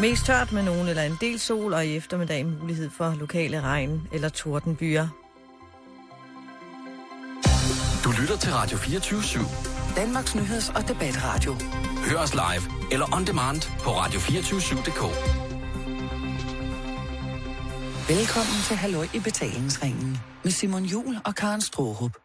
Mest tørt med nogen eller en del sol, og i eftermiddag mulighed for lokale regn- eller tordenbyer. Du lytter til Radio 24-7. Danmarks Nyheds- og Debatradio. Hør os live eller on demand på radio247.dk. Velkommen til Halløj i betalingsringen med Simon Jul og Karen Strohrup.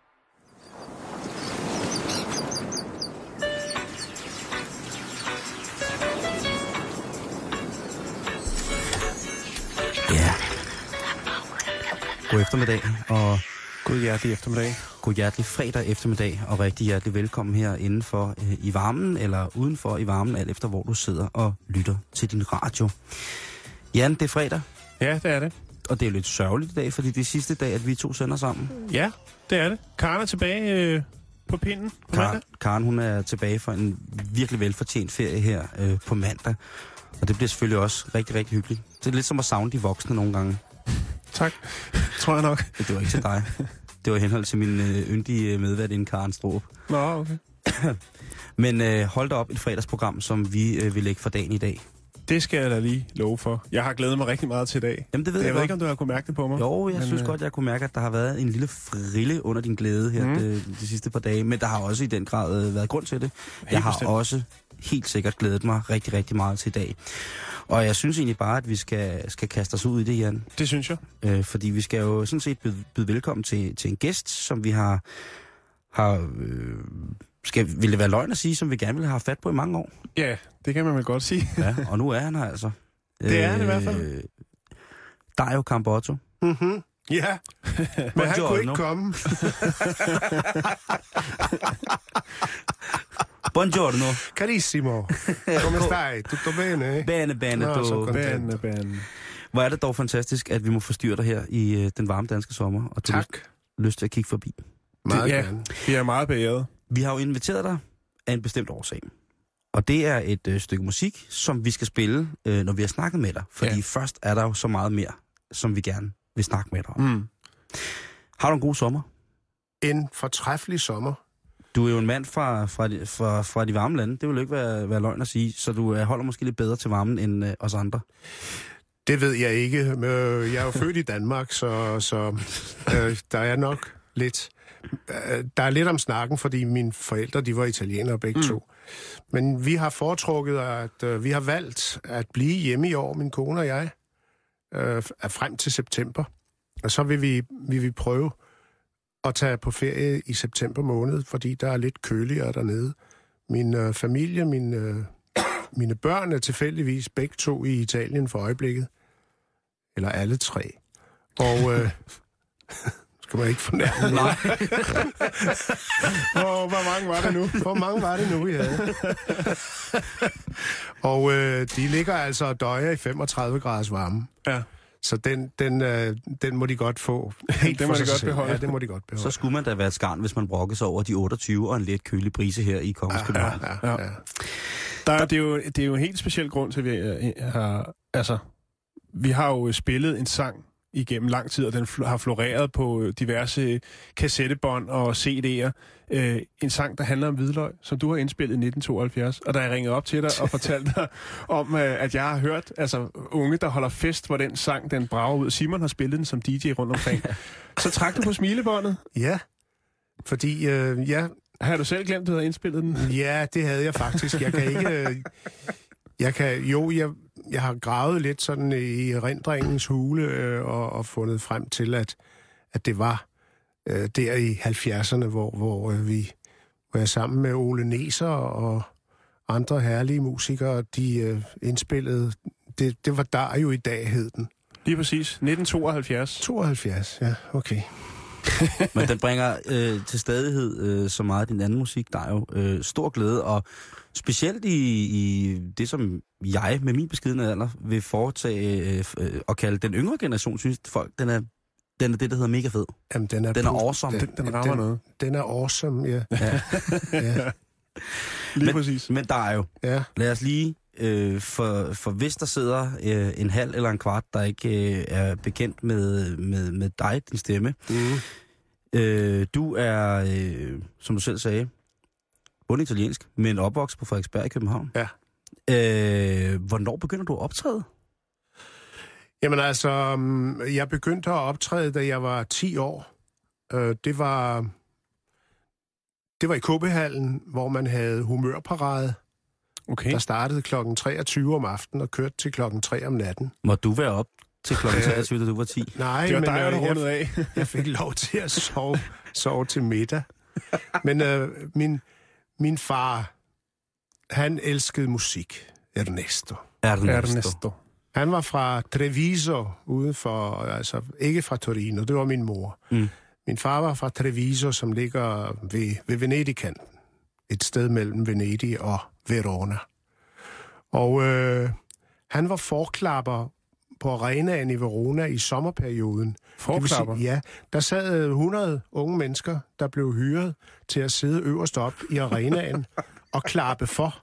God eftermiddag, og God hjertelig eftermiddag. god hjertelig fredag eftermiddag, og rigtig hjertelig velkommen her indenfor øh, i varmen, eller udenfor i varmen, alt efter hvor du sidder og lytter til din radio. Jan, det er fredag, Ja, det er det. og det er jo lidt sørgeligt i dag, fordi det er sidste dag, at vi to sender sammen. Ja, det er det. Karen er tilbage øh, på pinden på Karen, mandag. Karen, hun er tilbage for en virkelig velfortjent ferie her øh, på mandag, og det bliver selvfølgelig også rigtig, rigtig hyggeligt. Det er lidt som at savne de voksne nogle gange. Tak. Tror jeg nok. Det var ikke til dig. Det var i henhold til min øh, yndige øh, medvært inden Karen Stroop. Nå, okay. Men øh, hold da op et fredagsprogram, som vi øh, vil lægge for dagen i dag. Det skal jeg da lige love for. Jeg har glædet mig rigtig meget til i dag. Jamen det ved Jeg, jeg, ved ikke, om du har kunne mærke det på mig. Jo, jeg Men, synes øh, godt, jeg kunne mærke, at der har været en lille frille under din glæde her mm. de, de sidste par dage. Men der har også i den grad øh, været grund til det. jeg har bestemt. også helt sikkert glædet mig rigtig, rigtig meget til i dag. Og jeg synes egentlig bare, at vi skal, skal kaste os ud i det, Jan. Det synes jeg. Øh, fordi vi skal jo sådan set byde, byde velkommen til, til en gæst, som vi har... har øh, skal, vil det være løgn at sige, som vi gerne ville have haft fat på i mange år? Ja, det kan man vel godt sige. Ja, og nu er han her altså. Det er han i hvert fald. Øh, Dario Campotto. Mm-hmm. Ja, men han kunne ikke komme. Buongiorno. Carissimo. Come stai? Tutto bene? Bane, bane, Nå, du. Banden, banden. Hvor er det dog fantastisk, at vi må forstyrre dig her i øh, den varme danske sommer, og du har Tak. lyst, lyst til at kigge forbi. Meget ja. gerne. Vi er meget beæret. Vi har jo inviteret dig af en bestemt årsag. Og det er et øh, stykke musik, som vi skal spille, øh, når vi har snakket med dig. Fordi Ja. først er der jo så meget mere, som vi gerne vil snakke med dig om. Mm. Mm. Har du en god sommer? En fortræffelig sommer. Du er jo en mand fra, fra, fra, fra de varme lande. Det vil jo ikke være, være løgn at sige. Så du øh, holder måske lidt bedre til varmen end øh, os andre. Det ved jeg ikke. øh, Jeg er jo født i Danmark, så, så øh, der er nok lidt... øh, Der er lidt om snakken, fordi mine forældre, de var italienere begge mm. to. Men vi har foretrukket, at øh, vi har valgt at blive hjemme i år, min kone og jeg, øh, frem til september. Og så vil vi, vil vi prøve at tage på ferie i september måned, fordi der er lidt køligere dernede. Min øh, familie, min, øh, mine børn er tilfældigvis begge to i Italien for øjeblikket. Eller alle tre. Og øh, skal man ikke fornærme Nej. Åh, hvor mange var det nu? Hvor mange var det nu, vi havde? og øh, de ligger altså og døjer i 35 graders varme. Ja. Så den, den, øh, den må de godt få. Helt Den for må de sig godt selv. beholde. Ja, det må de godt Så beholde. skulle man da være et skarn, hvis man brokkede sig over de 28 og en lidt kølig brise her i Kongens København. Ja, ja, ja. Der, er- det, er jo, det er jo en helt speciel grund til, at vi øh, har... Altså, vi har jo spillet en sang igennem lang tid, og den har floreret på diverse kassettebånd og CD'er. Øh, en sang, der handler om hvidløg, som du har indspillet i 1972. Og da jeg ringede op til dig og fortalte dig om, øh, at jeg har hørt altså, unge, der holder fest, hvor den sang, den brager ud. Simon har spillet den som DJ rundt omkring. Så trak du på smilebåndet. ja. Fordi, øh, ja, Har du selv glemt, at du havde indspillet den? Ja, det havde jeg faktisk. Jeg kan ikke... Jeg kan, jo, jeg, jeg har gravet lidt sådan i erindringens hule øh, og, og fundet frem til, at, at det var øh, der i 70'erne, hvor, hvor øh, vi jeg sammen med Ole Neser og andre herlige musikere, de øh, indspillede... Det, det var der jo i dag, hed den. Lige præcis. 1972. 72, ja, okay. Men den bringer øh, til stadighed øh, så meget af din anden musik, der er jo øh, stor glæde, og specielt i, i det, som jeg med min beskidende alder vil foretage øh, øh, og kalde den yngre generation, synes folk, den er, den er det, der hedder mega fed. Jamen, den er, Den er awesome. Den, den rammer den, noget. Den er awesome, ja. Ja. ja, Lige Men- præcis. Men der er jo, ja. lad os lige, øh, for, for hvis der sidder øh, en halv eller en kvart, der ikke øh, er bekendt med, med, med dig, din stemme. Mm. Øh, du er, øh, som du selv sagde, bund italiensk, men opvokset på Frederiksberg i København. Ja. Øh, hvornår begynder du at optræde? Jamen altså, mm, jeg begyndte at optræde, da jeg var 10 år. Øh, det var... Det var i KB-hallen, hvor man havde humørparade, Okay. der startede klokken 23 om aftenen og kørte til klokken 3 om natten. Må du være op til kl. 23, da du var 10? Nej, Det var men dig, der øh, rundet jeg, af. jeg fik lov til at sove, sove til middag. Men øh, min, min far, han elskede musik. Ernesto. Ernesto. Ernesto. Han var fra Treviso, ude for, altså ikke fra Torino, det var min mor. Mm. Min far var fra Treviso, som ligger ved, ved Venedig-kanten. Et sted mellem Venedig og Verona. Og øh, han var forklapper på arenaen i Verona i sommerperioden. Forklapper? Sige, ja, der sad 100 unge mennesker, der blev hyret til at sidde øverst op i arenaen og klappe for.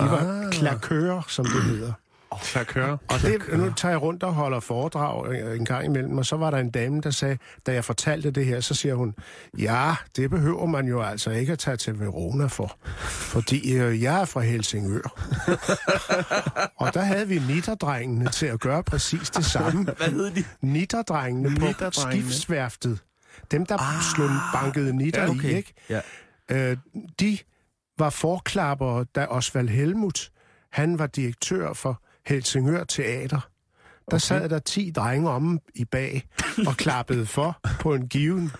De var ah. klakører, som det hedder. Så kører. Og det, nu tager jeg rundt og holder foredrag øh, en gang imellem, og så var der en dame, der sagde, da jeg fortalte det her, så siger hun, ja, det behøver man jo altså ikke at tage til Verona for, fordi øh, jeg er fra Helsingør. og der havde vi nitterdrengene til at gøre præcis det samme. Hvad hed de? Nitterdrengene på Nitterdrengene. skibsværftet. Dem, der ah, slog bankede nitter Ja, okay. i, ikke? Ja. Øh, de var forklappere, da Osvald Helmut, han var direktør for Helsingør Teater. Der okay. sad der 10 drenge om i bag og klappede for på, en given,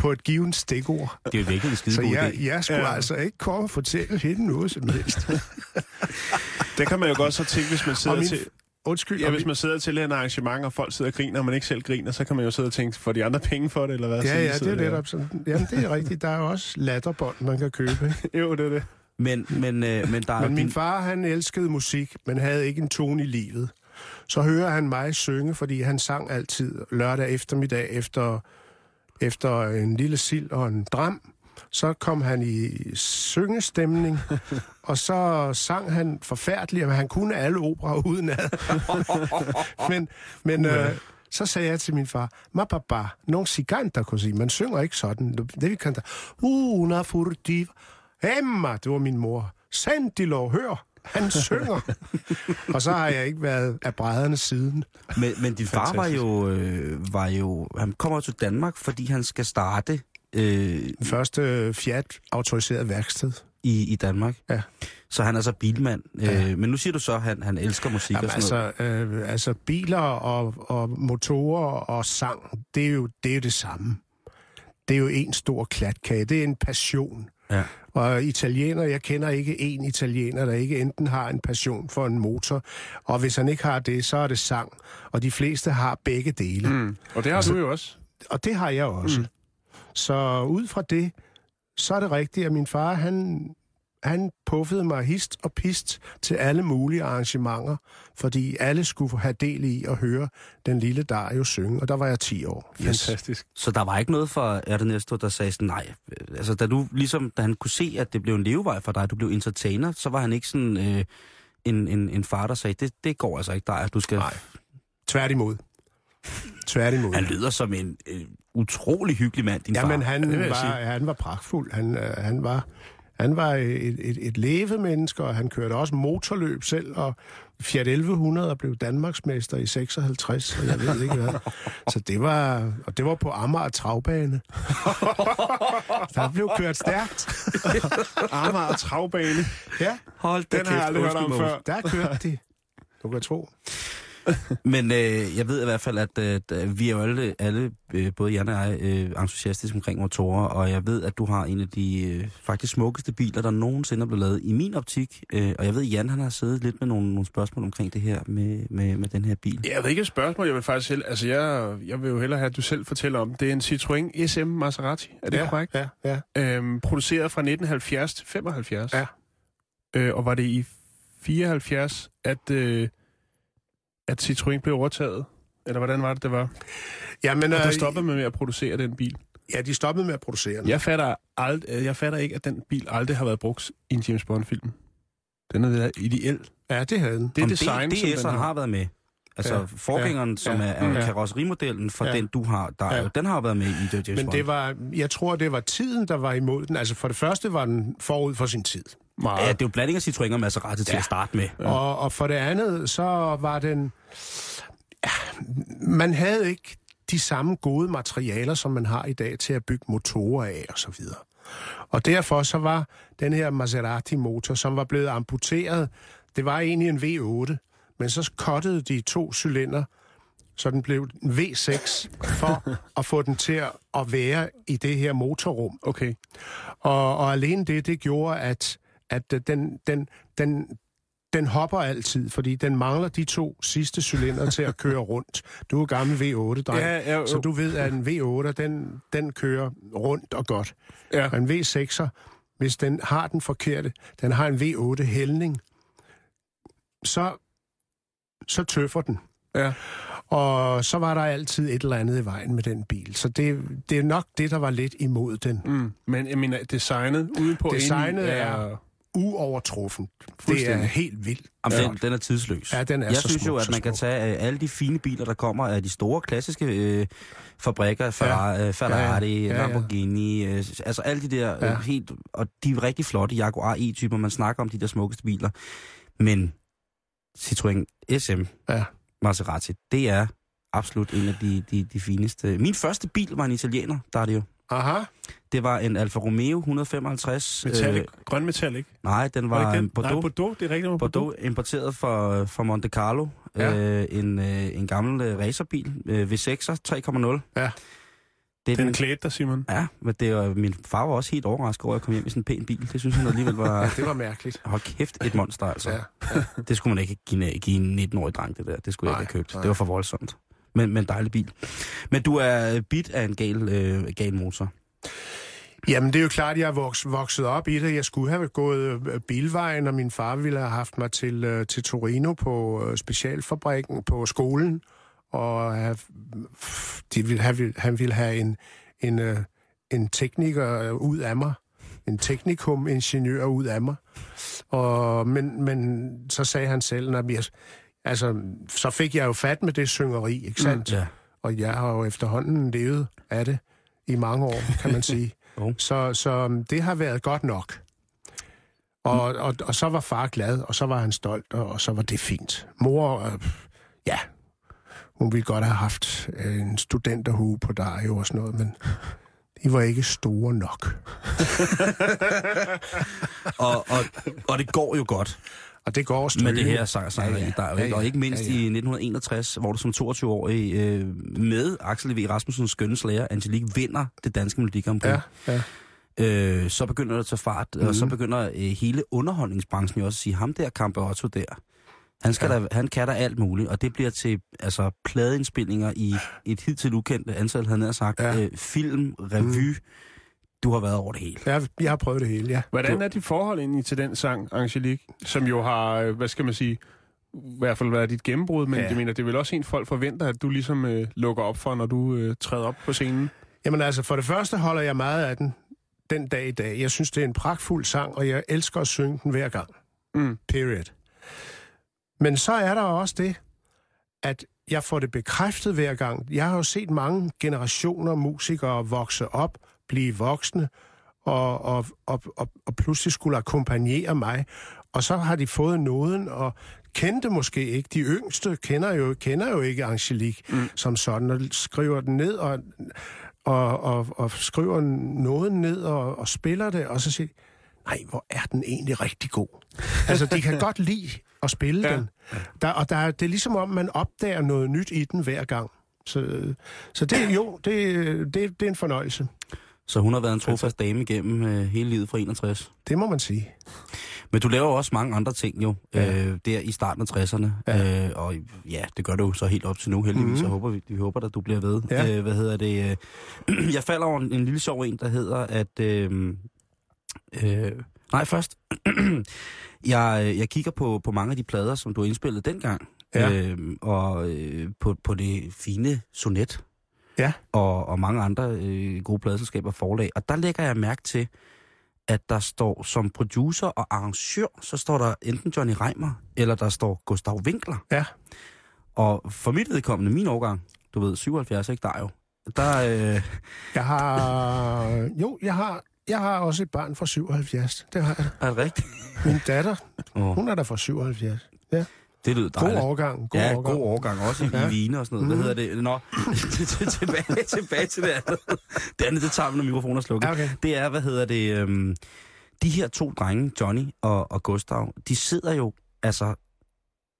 på et given stikord. Det er jo virkelig en skide Så god jeg, idé. jeg skulle ja. altså ikke komme og fortælle hende noget som helst. Det kan man jo godt så tænke, hvis man Og sidder min, til... undskyld, Ja, hvis man sidder til et arrangement, og folk sidder og griner, og man ikke selv griner, så kan man jo sidde og tænke, får de andre penge for det, eller hvad? Så Ja, de ja, det er netop sådan. Jamen, det er rigtigt. Der er jo også latterbånd, man kan købe. Jo, det er det. Men, men, øh, men der er Men min far, han elskede musik, men havde ikke en tone i livet. Så hører han mig synge, fordi han sang altid lørdag eftermiddag efter, efter en lille sild og en dram. Så kom han i syngestemning, og så sang han forfærdeligt, men han kunne alle opera udenad. men men øh, så sagde jeg til min far, ma papà, non si canta così, man synger ikke sådan. Det vi canta, una furtiva, Emma, det var min mor. Sandilo, hør, han synger. og så har jeg ikke været af brædderne siden. Men, men din far var jo, øh, var jo... Han kommer til Danmark, fordi han skal starte øh, Den første Fiat-autoriseret værksted. i, i Danmark. Ja. Så han er så bilmand. Ja. Øh, men nu siger du så, at han, han elsker musik Jamen, og sådan altså, øh, altså biler og, og motorer og sang, det er, jo, det er jo det samme. Det er jo en stor klatkage. Det er en passion. Ja. Og italiener, jeg kender ikke en italiener, der ikke enten har en passion for en motor, og hvis han ikke har det, så er det sang. Og de fleste har begge dele. Mm. Og det har du jo også. Og det har jeg også. Mm. Så ud fra det, så er det rigtigt, at min far, han, han puffede mig hist og pist til alle mulige arrangementer, fordi alle skulle have del i at høre den lille Dario synge, og der var jeg 10 år. Fantastisk. Så der var ikke noget for Ernesto, der sagde sådan, nej. Altså, da du ligesom, da han kunne se, at det blev en levevej for dig, du blev entertainer, så var han ikke sådan øh, en, en, en far, der sagde, det, det går altså ikke dig, du skal... Nej. Tværtimod. Tværtimod. Han lyder som en øh, utrolig hyggelig mand, din far. Jamen, han, var, han var pragtfuld. Han, øh, han var, han var et, et, et levemenneske, og han kørte også motorløb selv, og Fiat 1100 og blev Danmarksmester i 56, og jeg ved ikke hvad. Så det var, og det var på Amager Travbane. Der blev kørt stærkt. Amager travbane. Ja, Hold da Den har jeg aldrig hørt om før. der kørte de. Du kan tro. Men øh, jeg ved i hvert fald, at øh, vi er jo alle, alle øh, både Jan og jeg, øh, entusiastiske omkring motorer, og jeg ved, at du har en af de øh, faktisk smukkeste biler, der nogensinde er blevet lavet i min optik. Øh, og jeg ved, at Jan han har siddet lidt med nogle, nogle spørgsmål omkring det her med, med, med den her bil. Ja, det er ikke et spørgsmål, jeg vil faktisk selv... Altså, jeg, jeg vil jo hellere have, at du selv fortæller om. Det er en Citroën SM Maserati, er det ja, korrekt? Ja, ja. Øhm, produceret fra 1970 til 75. Ja. Øh, og var det i 74, at, øh, at Citroën blev overtaget? Eller hvordan var det, det var? Jamen, Og der øh, stoppede man med at producere den bil. Ja, de stoppede med at producere den. Jeg fatter, ald- jeg fatter ikke, at den bil aldrig har været brugt i en James Bond-film. Den er det der ideel. Ja, det havde den. Det er design, D- som DS'eren den har. har været med. Altså Ja. forgængeren, Ja. som er, Ja. er Ja. karosserimodellen for Ja. den, du har, der er Ja. jo, den har været med i James Men Bond. det var, jeg tror, det var tiden, der var imod den. Altså for det første var den forud for sin tid. Meget. Ja, det er jo blanding af Citroën og Maserati til Ja. at starte med. Ja. Og, og for det andet, så var den... Ja, man havde ikke de samme gode materialer, som man har i dag til at bygge motorer af og så videre. Og derfor så var den her Maserati-motor, som var blevet amputeret, det var egentlig en V8, men så kottede de to cylinder, så den blev en V6, for at få den til at være i det her motorrum. Okay. Og, og alene det, det gjorde, at, at den, den, den, den hopper altid, fordi den mangler de to sidste cylinder til at køre rundt. Du er gammel V8-dreng, Ja, ja, jo. så du ved, at en V8, den, den kører rundt og godt. Ja. Og en V6'er, hvis den har den forkerte, den har en V8-hældning, så, så tøffer den. Ja. Og så var der altid et eller andet i vejen med den bil. Så det, det er nok det, der var lidt imod den. Mm. Men jeg mener, designet ude på Designet indeni er- Uovertruffen. Det er helt vildt. Jamen, Ja. den, den er tidsløs. Ja, den er Jeg så synes smuk, jo, at man kan smuk. tage øh, alle de fine biler, der kommer af de store klassiske øh, fabrikker, Ferrari, ja. Ferrari Ja, ja. ja, Ja, ja. Lamborghini, øh, altså alle de der Ja. øh, helt, og de er rigtig flotte Jaguar E-typer, man snakker om de der smukkeste biler. Men Citroën SM, Ja. Maserati, det er absolut en af de, de, de fineste. Min første bil var en italiener, der er det jo. Aha. Det var en Alfa Romeo 155. metallic. Øh, grøn metallic. nej, den Var var, ikke den? Bordeaux. Nej, Bordeaux, det er rigtigt. var Bordeaux importeret fra, fra Monte Carlo. Ja. Ja. Øh, en, øh, en gammel øh, racerbil. Øh, V6'er 3,0. Ja. Det er Den den, klædte dig, Simon. ja, men det var, min far var også helt overrasket over, at jeg kom hjem i sådan en pæn bil. Det synes han alligevel var... Det var mærkeligt. Hold kæft, et monster altså. Ja. Ja. Det skulle man ikke give, give en 19-årig dreng, det der. Det skulle jeg Nej, ikke have købt. nej. Det var for voldsomt. Men, men dejlig bil. Men du er bit af en gal, øh, gal motor. Jamen, det er jo klart, at jeg er voks, vokset op i det. Jeg skulle have gået øh, bilvejen, og min far ville have haft mig til, øh, til Torino på øh, specialfabrikken på skolen. Og have, de ville have, han ville have en, en, en tekniker ud af mig. En teknikum-ingeniør ud af mig. Og, men, men så sagde han selv, at jeg, altså, så fik jeg jo fat med det syngeri, ikke sandt? Ja. Og jeg har jo efterhånden levet af det i mange år, kan man sige. Jo. så, så um, det har været godt nok. Og, og, og så var far glad, og så var han stolt, og, og så var det fint. Mor, øh, ja, hun ville godt have haft øh, en studenterhue på Dario og sådan noget, men de var ikke store nok. Og, og, og det går jo godt. Og det går med det her sang Ja, ja, ja. ja. og ikke mindst Ja, ja, i 1961, hvor du som 22-årig øh, med Axel V. Rasmussens skønne slager, Angelique, vinder det danske Melodi Grand Prix. Ja, ja. Øh, så begynder det at tage fart, mm. og så begynder øh, hele underholdningsbranchen jo også at sige, ham der Campe Otto der, han, skal Ja. der, han kan der alt muligt, og det bliver til altså, pladeindspilninger i et hidtil ukendt antal, havde jeg sagt, ja. øh, film, revy, mm. Du har været over det hele. Jeg, jeg har prøvet det hele, ja. Hvordan er dit forhold egentlig til den sang, Angelique, som jo har, øh, hvad skal man sige, i hvert fald været dit gennembrud, men Ja. det mener, det er vel også en folk forventer, at du ligesom øh, lukker op for, når du øh, træder op på scenen. Jamen altså, for det første holder jeg meget af den den dag i dag. Jeg synes, det er en pragtfuld sang, og jeg elsker at synge den hver gang. Mm. Period. Men så er der også det, at jeg får det bekræftet hver gang. Jeg har jo set mange generationer musikere vokse op, blive voksne, og, og, og, og, og pludselig skulle akkompagnere mig. Og så har de fået nåden, og kendte måske ikke. De yngste kender jo, kender jo ikke Angelique mm. som sådan, og skriver den ned, og, og, og, og skriver nåden ned, og, og spiller det, og så siger nej, hvor er den egentlig rigtig god. altså, de kan godt lide at spille Ja. den. Der, og der, er- det er ligesom om, man opdager noget nyt i den hver gang. Så, så det, jo, det, det, det er en fornøjelse. Så hun har været en trofast dame igennem øh, hele livet fra 61. Det må man sige. Men du laver også mange andre ting jo, Ja. øh, der i starten af 60'erne. Ja. Øh, og ja, det gør du så helt op til nu, heldigvis. Mhm. Mm. Så håber vi, vi håber, at du bliver ved. Ja. Øh, hvad hedder det? Øh, jeg falder over en, en lille sjov en, der hedder, at... Øh, øh, nej, først. jeg, jeg kigger på, på mange af de plader, som du har indspillet dengang. Ja. Øh, og øh, på, på det fine sonet. Ja. Og, og mange andre øh, gode pladeselskaber og forlag. Og der lægger jeg mærke til, at der står som producer og arrangør, så står der enten Johnny Reimer, eller der står Gustav Winkler. Ja. Og for mit vedkommende, min årgang, du ved, 77, ikke der jo, der, øh, Jeg har... Jo, jeg har jeg har også et barn fra 77. Det har jeg. Er det rigtigt? Min datter, Oh, hun er der fra 77. Ja. Det lyder God dejligt. overgang. God ja, overgang. god overgang. Også i, Ja. i og sådan noget. Hvad hedder det? Nå, tilbage, tilbage til det andet. Det andet, det tager vi, når mikrofonen er slukket. Okay. Det er, hvad hedder det... Øhm, de her to drenge, Johnny og, og Gustav, de sidder jo, altså,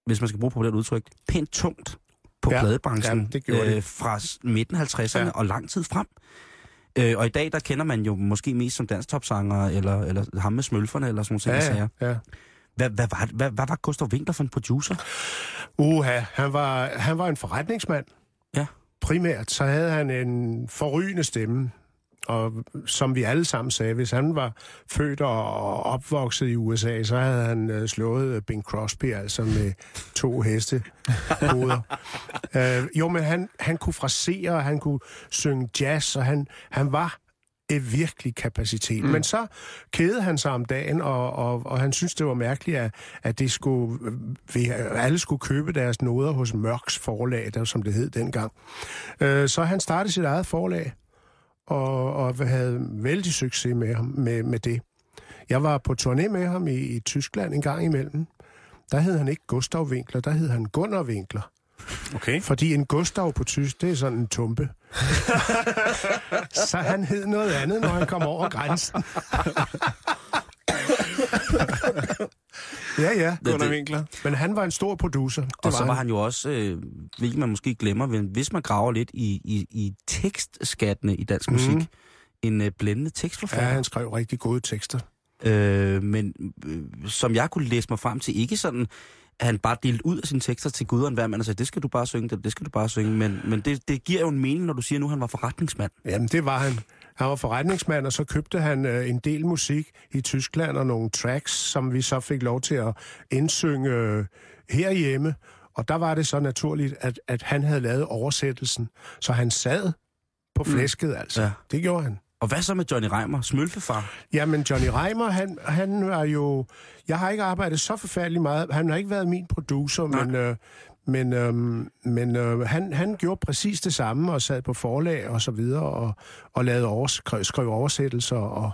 hvis man skal bruge på det udtryk, pænt tungt på Ja, pladebranchen ja, øh, fra midten af 50'erne Ja. og lang tid frem. Øh, og i dag, der kender man jo måske mest som dansktopsanger, eller, eller ham med smølferne, eller sådan nogle ting. Ja, ja, ja. Hvad, hvad, var, hvad, hvad var Gustav Winkler for en producer? Uha, han var, han var en forretningsmand. Ja. Primært, så havde han en forrygende stemme. Og som vi alle sammen sagde, hvis han var født og opvokset i USA, så havde han øh, slået Bing Crosby, altså med to heste hoveder. øh, jo, men han, han kunne frasere, og han kunne synge jazz, og han, han var et virkelig kapacitet. Mm. Men så kædede han sig om dagen, og, og, og han synes det var mærkeligt, at, at det skulle, vi- alle skulle købe deres noder hos Mørks forlag, der, som det hed dengang. Øh, så han startede sit eget forlag, og, og havde vældig succes med, ham, med, med det. Jeg var på turné med ham i, i Tyskland en gang imellem. Der hed han ikke Gustav Winkler, der hed han Gunnar Winkler. Okay. Fordi en Gustav på tysk, det er sådan en tumpe. så han hed noget andet, når han kom over grænsen. ja, ja. Gunnar det- Winkler. Men han var en stor producer. Det Og så var han jo også, øh, hvilket man måske glemmer, men hvis man graver lidt i, i, i tekstskattene i dansk Mhm. musik, en øh, blændende tekstforfatter. Ja, han skrev rigtig gode tekster. øh, men øh, som jeg kunne læse mig frem til, ikke sådan, at han bare delte ud af sine tekster til Gud og enhver mand og sagde, det skal du bare synge, det, det skal du bare synge. Men, men det, det giver jo en mening, når du siger, at nu han var forretningsmand. Jamen, det var han. Han var forretningsmand, og så købte han øh, en del musik i Tyskland og nogle tracks, som vi så fik lov til at indsynge øh, herhjemme. Og der var det så naturligt, at, at han havde lavet oversættelsen. Så han sad på flæsket, mm. altså. Ja. Det gjorde han. Og hvad så med Johnny Reimer, smølfefar? Jamen, Johnny Reimer, han, han var jo... Jeg har ikke arbejdet så forfærdeligt meget. Han har ikke været min producer, men, øh, men, øh, men øh, han, han gjorde præcis det samme og sad på forlag og så videre og, og lavede overs, skrev, oversættelser og,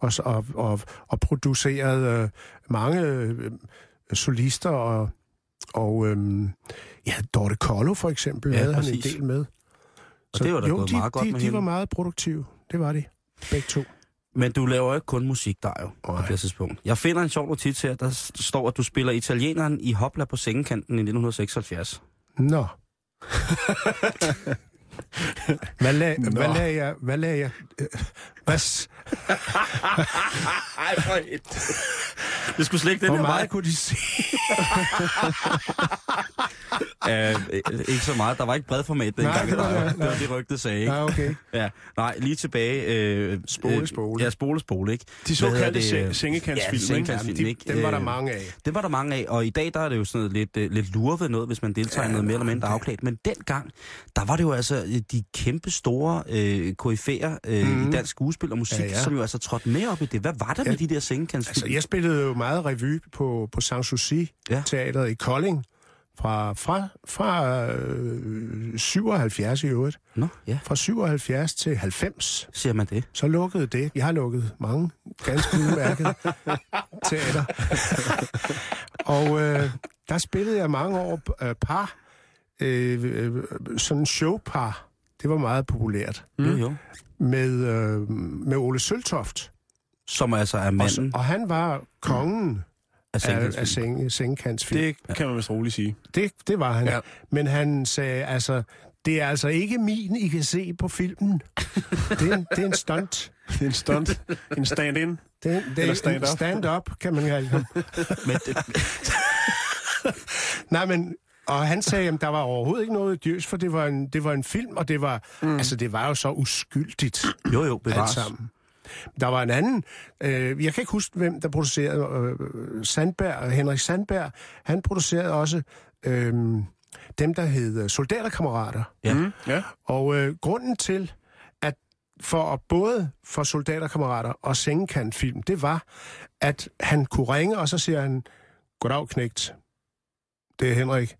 og, og, og, og producerede øh, mange øh, solister og, og øh, ja, Dorte Kollo for eksempel Ja, havde han en præcis. del med. Og det var da jo, gået de, meget godt de, med de hende. var meget produktive. Det var de. Begge to. Men du laver ikke kun musik, der jo, på Nej. det tidspunkt. Jeg finder en sjov notits her, der står, at du spiller italieneren i Hopla på sengekanten i 1976. Nå. hvad, lag, Nå. hvad lagde jeg... Hvad lagde jeg... øh, Hvad, Ej, for Det skulle slet ikke den hvor meget vej. kunne de se? Uh, ikke så meget. Der var ikke bredformat dengang. Nej, det var der, det, var det rygte sagde, ikke? Ja, okay. Ja, nej, lige tilbage. Uh, Spole, spole. Ja, spole, spole, ikke? De såkaldte det? se- sengekantsfilm, Ja, ikke? sengekantsfilm, Jamen, ikke? de, dem var der Øh, mange af. Det var der mange af, og i dag der er det jo sådan noget lidt, lidt lurvet noget, hvis man deltager i noget mere eller mindre afklædt. Men dengang, der var det jo altså øh, de kæmpe store øh, koryfærer øh, mm. i dansk skuespil og musik, ja, Ja, som jo altså trådte med op i det. Hvad var der Ja. med de der sengekantsfilm? Altså, jeg spillede jo meget revy på, på Sanssouci Ja. Teatret i Kolding. Fra, fra, fra øh, 77 i øvrigt. Nå, ja, Fra 77 til 90. siger man det. Så lukkede det. Jeg har lukket mange ganske udmærkede teater. og øh, der spillede jeg mange år øh, par. Øh, øh, sådan showpar. Det var meget populært. Mm. Jo, jo. Med, øh, med Ole Søltoft. Som altså er Og, manden så- og han var kongen af af, af sengekantsfilm. seng, sengkantsfilm. Det, Det kan man vist roligt sige. det, det var han. Ja. Men han sagde, altså, det er altså ikke min, I kan se på filmen. det, er en, det er en stunt. Det er en stunt. en stand-in. Det, det Eller er stand-up. stand stand-up, kan man kalde. Men det, Nej, men... Og han sagde, at der var overhovedet ikke noget djøs, for det var en, det var en film, og det var, mm. altså, det var jo så uskyldigt jo, jo, alt bevares. sammen. Der var en anden, øh, jeg kan ikke huske, hvem der producerede, øh, Sandberg, Henrik Sandberg, han producerede også øh, dem, der hed øh, Soldaterkammerater. Ja. Mm. Ja. Og øh, grunden til, at for at både for soldaterkammerater og sengekantfilm, det var, at han kunne ringe, og så siger han, Goddag, knægt. Det er Henrik.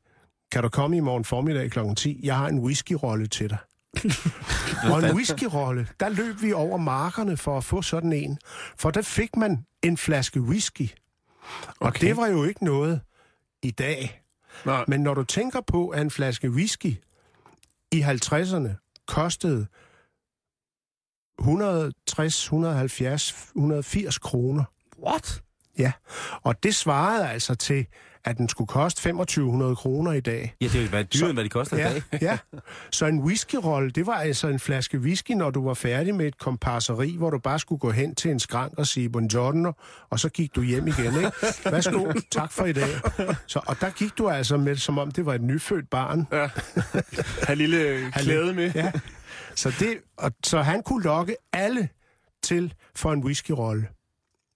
Kan du komme i morgen formiddag kl. 10? Jeg har en whiskyrolle til dig. Og en whiskyrolle, der løb vi over markerne for at få sådan en. For der fik man en flaske whisky. Og Okay. det var jo ikke noget i dag. Nej. Men når du tænker på, at en flaske whisky i 50'erne kostede 160, 170, 180 kroner. What? Ja, og det svarede altså til, at den skulle koste 2500 kroner i dag. Ja, det jo hvad dyrere, end hvad de koster i Ja, dag. ja. Så en whiskyrolle, det var altså en flaske whisky, når du var færdig med et kompasseri, hvor du bare skulle gå hen til en skrank og sige buongiorno, og så gik du hjem igen, ikke? Værsgo, tak for i dag. Så, og der gik du altså med, som om det var et nyfødt barn. Ja. Ha' lille klæde med. Ja. Så, det, og, så han kunne lokke alle til for en whiskyrolle.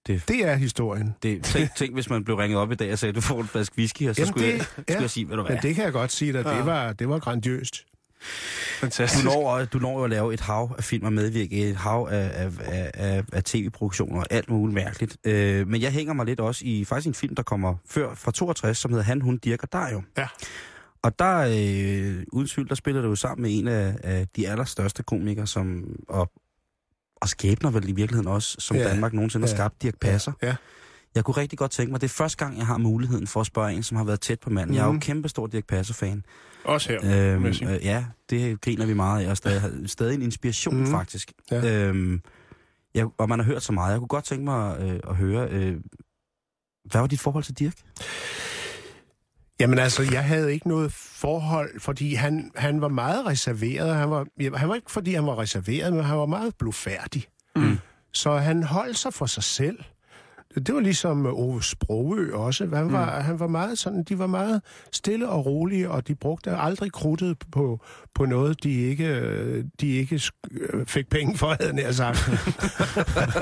Det- Det er historien. Det, tænk, tænk, hvis man blev ringet op i dag og sagde, du får en flaske whisky, og så Jamen, skulle, det- jeg, skulle ja. jeg sige, ved du hvad, Men det kan jeg godt sige dig, det var, det var grandiøst. Fantastisk. du når, du når at lave et hav af film og medvirke, et hav af, af, af, af, af tv-produktioner og alt muligt mærkeligt. Øh, men jeg hænger mig lidt også i faktisk en film, der kommer før fra 62, som hedder Han, Hun, Dirk og Dario. Ja. Og der, øh, uden tvivl, der spiller du jo sammen med en af, af de allerstørste komikere, som, og, og skæbner vel i virkeligheden også, som Ja. ja. Danmark nogensinde har Ja. skabt, Dirk Passer. Ja. Jeg kunne rigtig godt tænke mig, det er første gang, jeg har muligheden for at spørge en, som har været tæt på manden. Mm. Jeg er jo Mhm. kæmpestor Dirk Passer-fan. Også her. Øhm, øh, ja, det griner vi meget af, og stadig, stadig en inspiration mm. faktisk. Ja. Øhm, jeg, og man har hørt så meget. Jeg kunne godt tænke mig øh, at høre, øh, hvad var dit forhold til Dirk? Jamen altså, jeg havde ikke noget forhold, fordi han, han var meget reserveret. Han var, han var ikke, fordi han var reserveret, men han var meget blufærdig. Mm. Så han holdt sig for sig selv. Det var ligesom Ove Sprogø også. Han var, mm. han var meget sådan, de var meget stille og rolige, og de brugte aldrig krudtet på, på noget, de ikke, øh, de ikke øh, fik penge for, havde jeg sagt.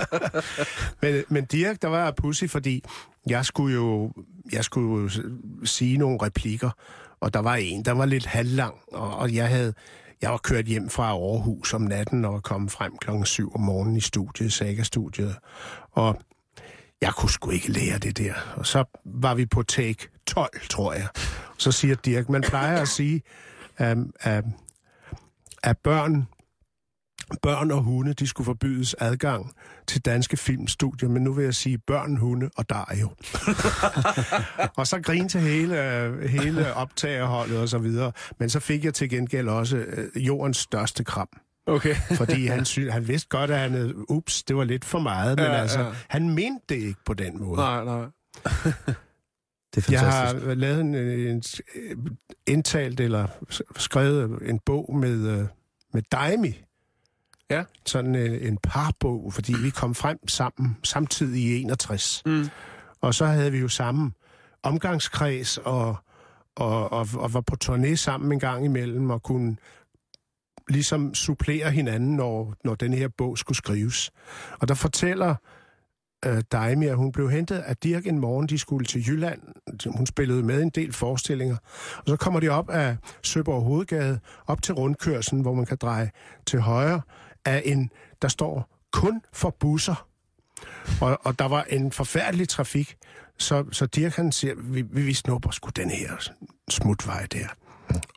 men, men Dirk, der var pussy, fordi jeg skulle jo jeg skulle jo sige nogle replikker, og der var en, der var lidt halvlang, og, og jeg havde jeg var kørt hjem fra Aarhus om natten og kom frem klokken 7 om morgenen i studiet, Saga-studiet, og jeg kunne sgu ikke lære det der. Og så var vi på take 12, tror jeg. Så siger Dirk, man plejer at sige, at, at, at børn, børn og hunde, de skulle forbydes adgang til danske filmstudier, men nu vil jeg sige børn, hunde og Dario. og så grinte hele, øh, hele optagerholdet og så videre. Men så fik jeg til gengæld også øh, jordens største kram. Okay. Fordi han, sy- han vidste godt, at han havde, ups, det var lidt for meget, men Ja, altså, ja. han mente det ikke på den måde. Nej, nej. Det er Jeg fantastisk. har lavet en, en, en indtalt eller skrevet en bog med, øh, med Daimi. Ja. Sådan en, en parbog, fordi vi kom frem sammen samtidig i 61. Mm. Og så havde vi jo samme omgangskreds og, og, og, og var på turné sammen en gang imellem og kunne ligesom supplere hinanden, når, når den her bog skulle skrives. Og der fortæller øh, Daimi, at hun blev hentet af Dirk en morgen, de skulle til Jylland. Hun spillede med en del forestillinger. Og så kommer de op af Søborg Hovedgade, op til rundkørslen, hvor man kan dreje til højre, af en, der står kun for busser. Og, og der var en forfærdelig trafik, så, så Dirk han siger, vi, vi, vi snupper sgu den her smutvej der.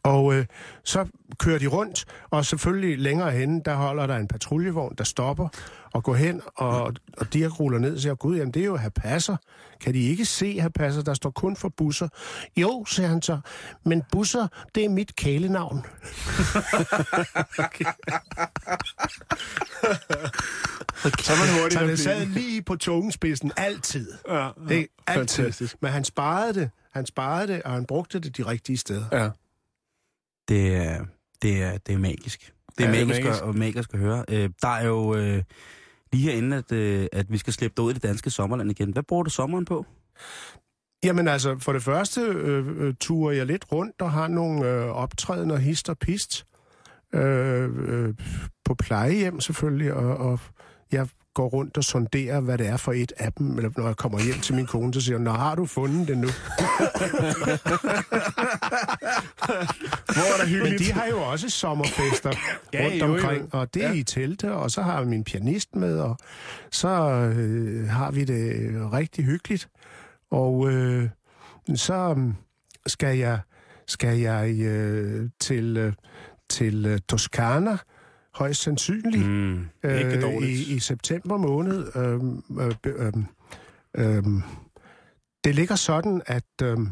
Og øh, så kører de rundt, og selvfølgelig længere hen, der holder der en patruljevogn, der stopper og går hen, og, og Dirk ruller ned og siger, gud, jamen det er jo her passer. Kan de ikke se her passer? Der står kun for busser. Jo, siger han så, men busser, det er mit kælenavn. Så er man hurtigt Så det sad lige på tungespidsen altid. Ja, Ikke? Altid. Fantastisk. Men han sparede det, han sparede det, og han brugte det de rigtige steder. Ja. Det er, det er, det er magisk. Det er, Ja, det er magisk, magisk. Og, magisk at høre. Øh, der er jo øh, lige herinde, at, øh, at vi skal slippe dig ud i det danske sommerland igen. Hvad bruger du sommeren på? Jamen altså, for det første øh, øh, turer jeg lidt rundt og har nogle øh, optrædener hist og pist. Øh, øh, på plejehjem selvfølgelig, og, og jeg går rundt og sonderer, hvad det er for et af dem. Eller når jeg kommer hjem til min kone, så siger hun, Nå, har du fundet det nu? Hvor er der Men de har jo også sommerfester Ja, rundt jo, jo. omkring, og det er Ja. i telte, og så har jeg min pianist med, og så øh, har vi det rigtig hyggeligt. Og øh, så øh, skal jeg, skal jeg øh, til, øh, til øh, Toskana, højst sandsynligt, Mm. Ikke dårligt. i, i september måned. Øhm, øh, be- øhm, øhm, det ligger sådan, at øhm,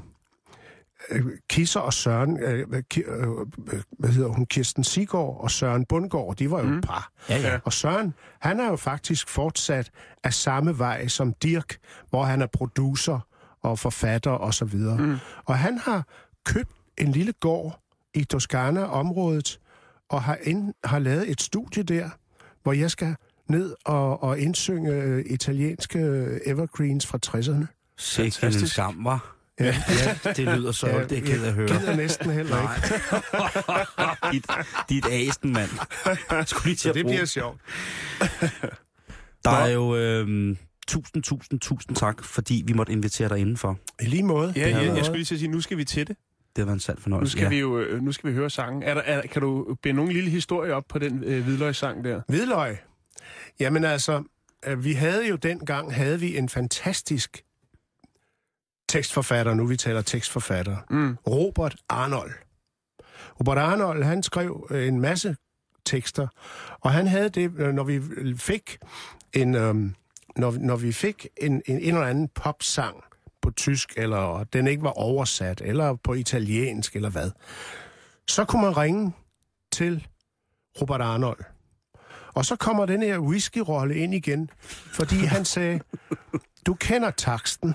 øh, Kisser og Søren, øh, øh, øh, øh, hvad hedder hun, Kirsten Sigård og Søren Bundgaard, de var jo mm. par. Ja, ja. Og Søren, han er jo faktisk fortsat af samme vej som Dirk, hvor han er producer og forfatter og så videre. Mm. Og han har købt en lille gård i Toskana-området, og har, ind, har lavet et studie der, hvor jeg skal ned og, og indsynge øh, italienske øh, evergreens fra 60'erne. Sikke en skam, var. Ja, Ja, det lyder så, det er jeg ked at høre. gider næsten heller ikke. Nej. dit, dit asen, mand. Skulle lige til Så at det bruge. bliver sjovt. Der er jo øh, tusind, tusind, tusind tak, fordi vi måtte invitere dig indenfor. I lige måde. Ja, Det ja, jeg skulle lige til at sige, nu skal vi til det. Det har været en sand Nu fornøjelse. skal, ja. vi jo, øh, nu skal vi høre sangen. Er der, er, kan du bede nogen lille historie op på den øh, hvidløgssang der? Hvidløg. Jamen altså, øh, vi havde jo dengang, havde vi en fantastisk tekstforfatter, nu vi taler tekstforfatter, Mm. Robert Arnold. Robert Arnold, han skrev øh, en masse tekster, og han havde det, øh, når vi fik en, øhm, når, når vi fik en, en, en eller anden popsang på tysk, eller den ikke var oversat, eller på italiensk, eller hvad, så kunne man ringe til Robert Arnold. Og så kommer den her whisky-rolle ind igen, fordi han sagde, du kender taksten.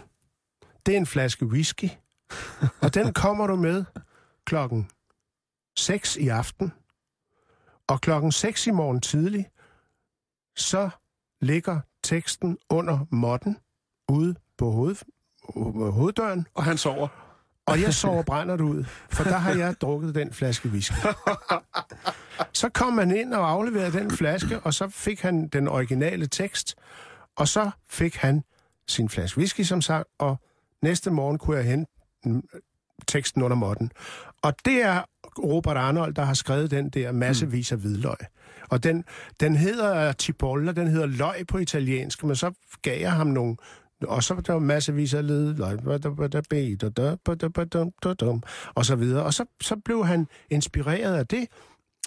Det er en flaske whisky, og den kommer du med klokken 6 i aften. Og klokken 6 i morgen tidlig, så ligger teksten under måtten ude på hoved, hoveddøren, Og han sover. og jeg sover brændert ud, for der har jeg drukket den flaske whisky. Så kom man ind og afleverede den flaske, og så fik han den originale tekst, og så fik han sin flaske whisky som sagt, og næste morgen kunne jeg hente teksten under måtten. Og det er Robert Arnold, der har skrevet den der massevis af hvidløg. Og den, den hedder Cipolla, den hedder løg på italiensk, men så gav jeg ham nogle og så var der massevis af led, og så videre. Og så, så blev han inspireret af det,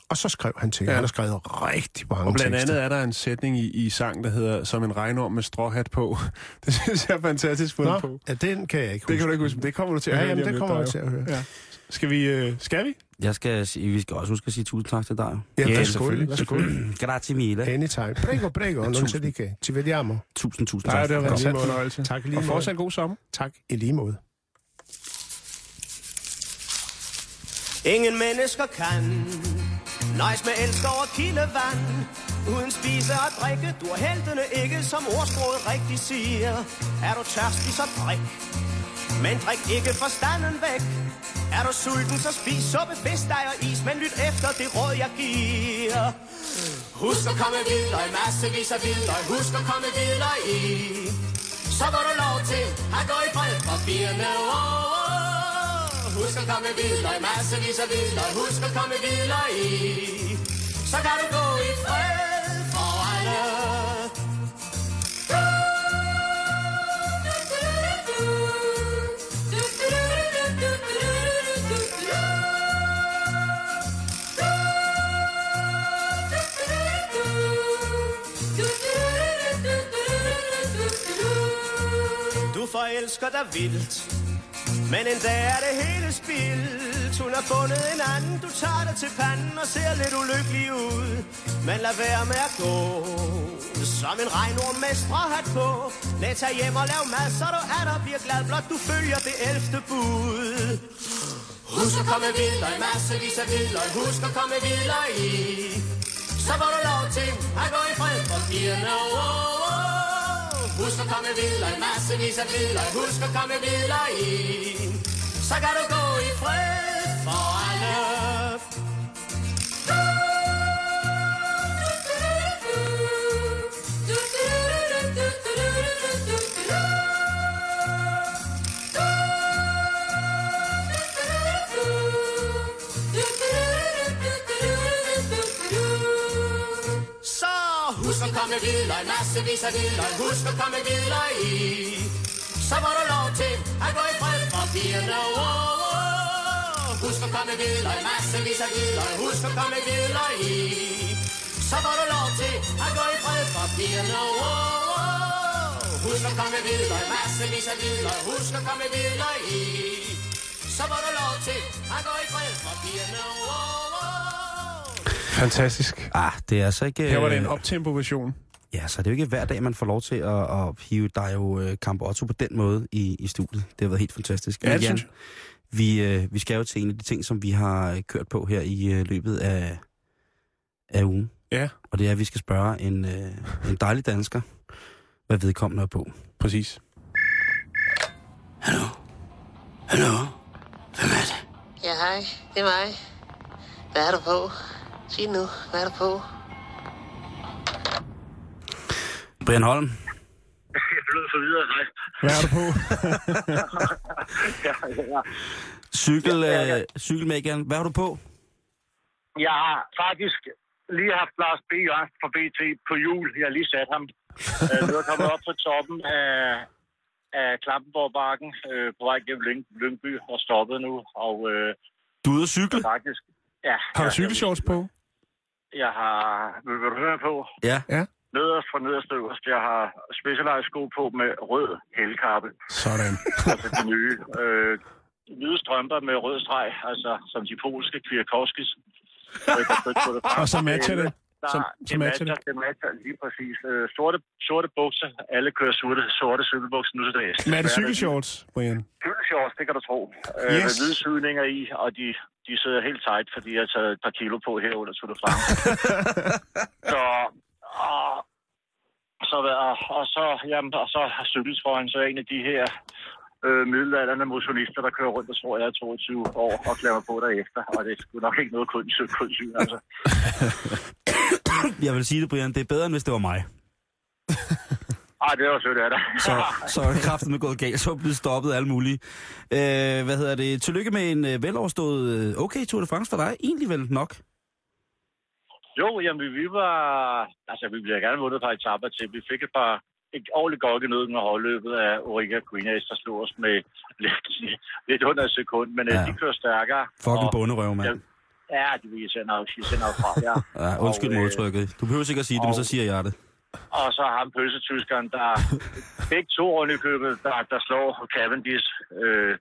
og så skrev han til. Ja. Han har skrevet rigtig mange Og blandt tekster. andet er der en sætning i, i sang, der hedder Som en regnorm med stråhat på. Det synes jeg er fantastisk fundet på. Ja, den kan jeg ikke huske. Det kan du ikke huske, men det kommer du til at Ja, høre. jamen, det kommer jeg er til at høre. Ja. Skal vi? Øh, skal vi? Jeg skal, vi skal også huske at sige tusind tak til dig. Ja, Ja, selvfølgelig, værsgo. Grazie mille. Anytime. Prego, prego, non c'è di che. Ci vediamo. Tusind, tusind Nej, tak. det har været en fornøjelse. Tak lige Og fortsat en god sommer. Tak i lige måde. Ingen mennesker kan nøjes med elsker og kildevand Uden spise og drikke, du er heltene ikke, som ordsproget rigtigt siger Er du tørstig, så drik, men drik ikke forstanden væk er du sulten, så spis suppe, fisk, dig og is, men lyt efter det råd, jeg giver. Husk at komme hvidløg, massevis af hvidløg, husk at komme hvidløg i. Så går du lov til at gå i fred for firene over Husk at komme hvidløg, massevis af hvidløg, husk at komme hvidløg i. Så kan du gå i fred for alle. Forelsker dig vildt. Men en dag er det hele spildt. Hun har fundet en anden. Du tager dig til panden og ser lidt ulykkelig ud. Men lad være med at gå. Som en regnorm med stråhat på. Læg tag hjem og lav mad Så du er der bliver glad Blot du følger det elfte bud. Husk at komme hvidløg Massevis af hvidløg Husk at komme hvidløg i. Så får du lov til at gå i fred for firene oh, oh, oh. Husk at komme hvidløg, massevis af hvidløg Husk at komme videre i Så kan du gå i fred for alle. Massevis af hvidløg Husk at komme hvidløg i Så får du lov til at gå i fred for pigerne oh, oh. Husk at komme hvidløg, massevis af hvidløg. Husk at komme hvidløg i. Så får du lov til at gå i fred for pigerne. Wow, wow. Husk at komme hvidløg, massevis af hvidløg. Husk at komme hvidløg i. Så får du lov til at gå i fred pigerne. Wow. Fantastisk. Ah, det er altså ikke... Her var det en øh, optempo-version. Ja, så det er jo ikke hver dag, man får lov til at, at hive dig jo øh, Camp Otto på den måde i, i studiet. Det har været helt fantastisk. Ja, Men det Jan, synes vi, øh, vi skal jo til en af de ting, som vi har øh, kørt på her i øh, løbet af, af ugen. Ja, Og det er, at vi skal spørge en, øh, en dejlig dansker, hvad vedkommende er på. præcis. Hallo? Hallo? Hvem er det? Ja, hej. Det er mig. Hvad er du på? Sig nu, hvad er du på? Brian Holm. Jeg blev så videre, nej. Hvad er du på? Ja, ja. Cykel, Ja, ja, ja. øh, cykelmageren. Hvad har du på? Jeg har faktisk lige haft Lars B. Jørgensen fra BT på jul. Jeg har lige sat ham. Øh, Nu er jeg kommet op på toppen af, af Klampenborgbakken øh, på vej gennem Lyng, Lyngby og stoppet nu. Og øh, Du er ude at cykle? faktisk... Ja, Har du cykelshorts på? Jeg har... Vil, vil du høre på? Ja. Ja. Nederst fra nederst til øverst. Jeg har specialized sko på med rød helkappe. Sådan. altså de nye. Øh, hvide strømper med rød streg, altså som de polske Kwiatkowskis. Det. Og så matcher det. Der, Så- det, matcher matcher, det matcher lige præcis. Øh, sorte, sorte bukser. Alle kører sorte, sorte cykelbukser nu til dags. Men er det cykelshorts, Brian? Cykelshorts, det kan du tro. Øh, Yes. Med hvide i, og de, de sidder helt tight, fordi jeg har taget et par kilo på her under Tour de France. så, og, så, og, og så, jamen, og så har cykeltrøjen så en af de her øh, middelalderne motionister, der kører rundt og tror, jeg er 22 år og klæder på derefter. Og det er sgu nok ikke noget kun syn, altså. Jeg vil sige det, Brian. Det er bedre, end hvis det var mig. Ej, det var sødt af dig. Så, så er kraften med gået galt. Så er blevet stoppet alle mulige. Øh, hvad hedder det? Tillykke med en øh, veloverstået øh, okay Tour de France for dig. Egentlig vel nok. Jo, jamen vi, var... Altså, vi ville gerne vundet et par etapper til. Vi fik et par et ordentligt godt i nøden med holdløbet af Orica Queenace, der slog os med lidt, lidt under et sekund, men ja. Ja. de kører stærkere. Fucking og, bunderøv, mand. Ja, de vil sende af, de sender af fra, ja. Ja, undskyld Og, øh, modtrykket. Du behøver ikke at sige det, men så siger jeg det. Og så ham pølsetyskeren, der begge to rundt i købet, der, der slår Cavendish øh,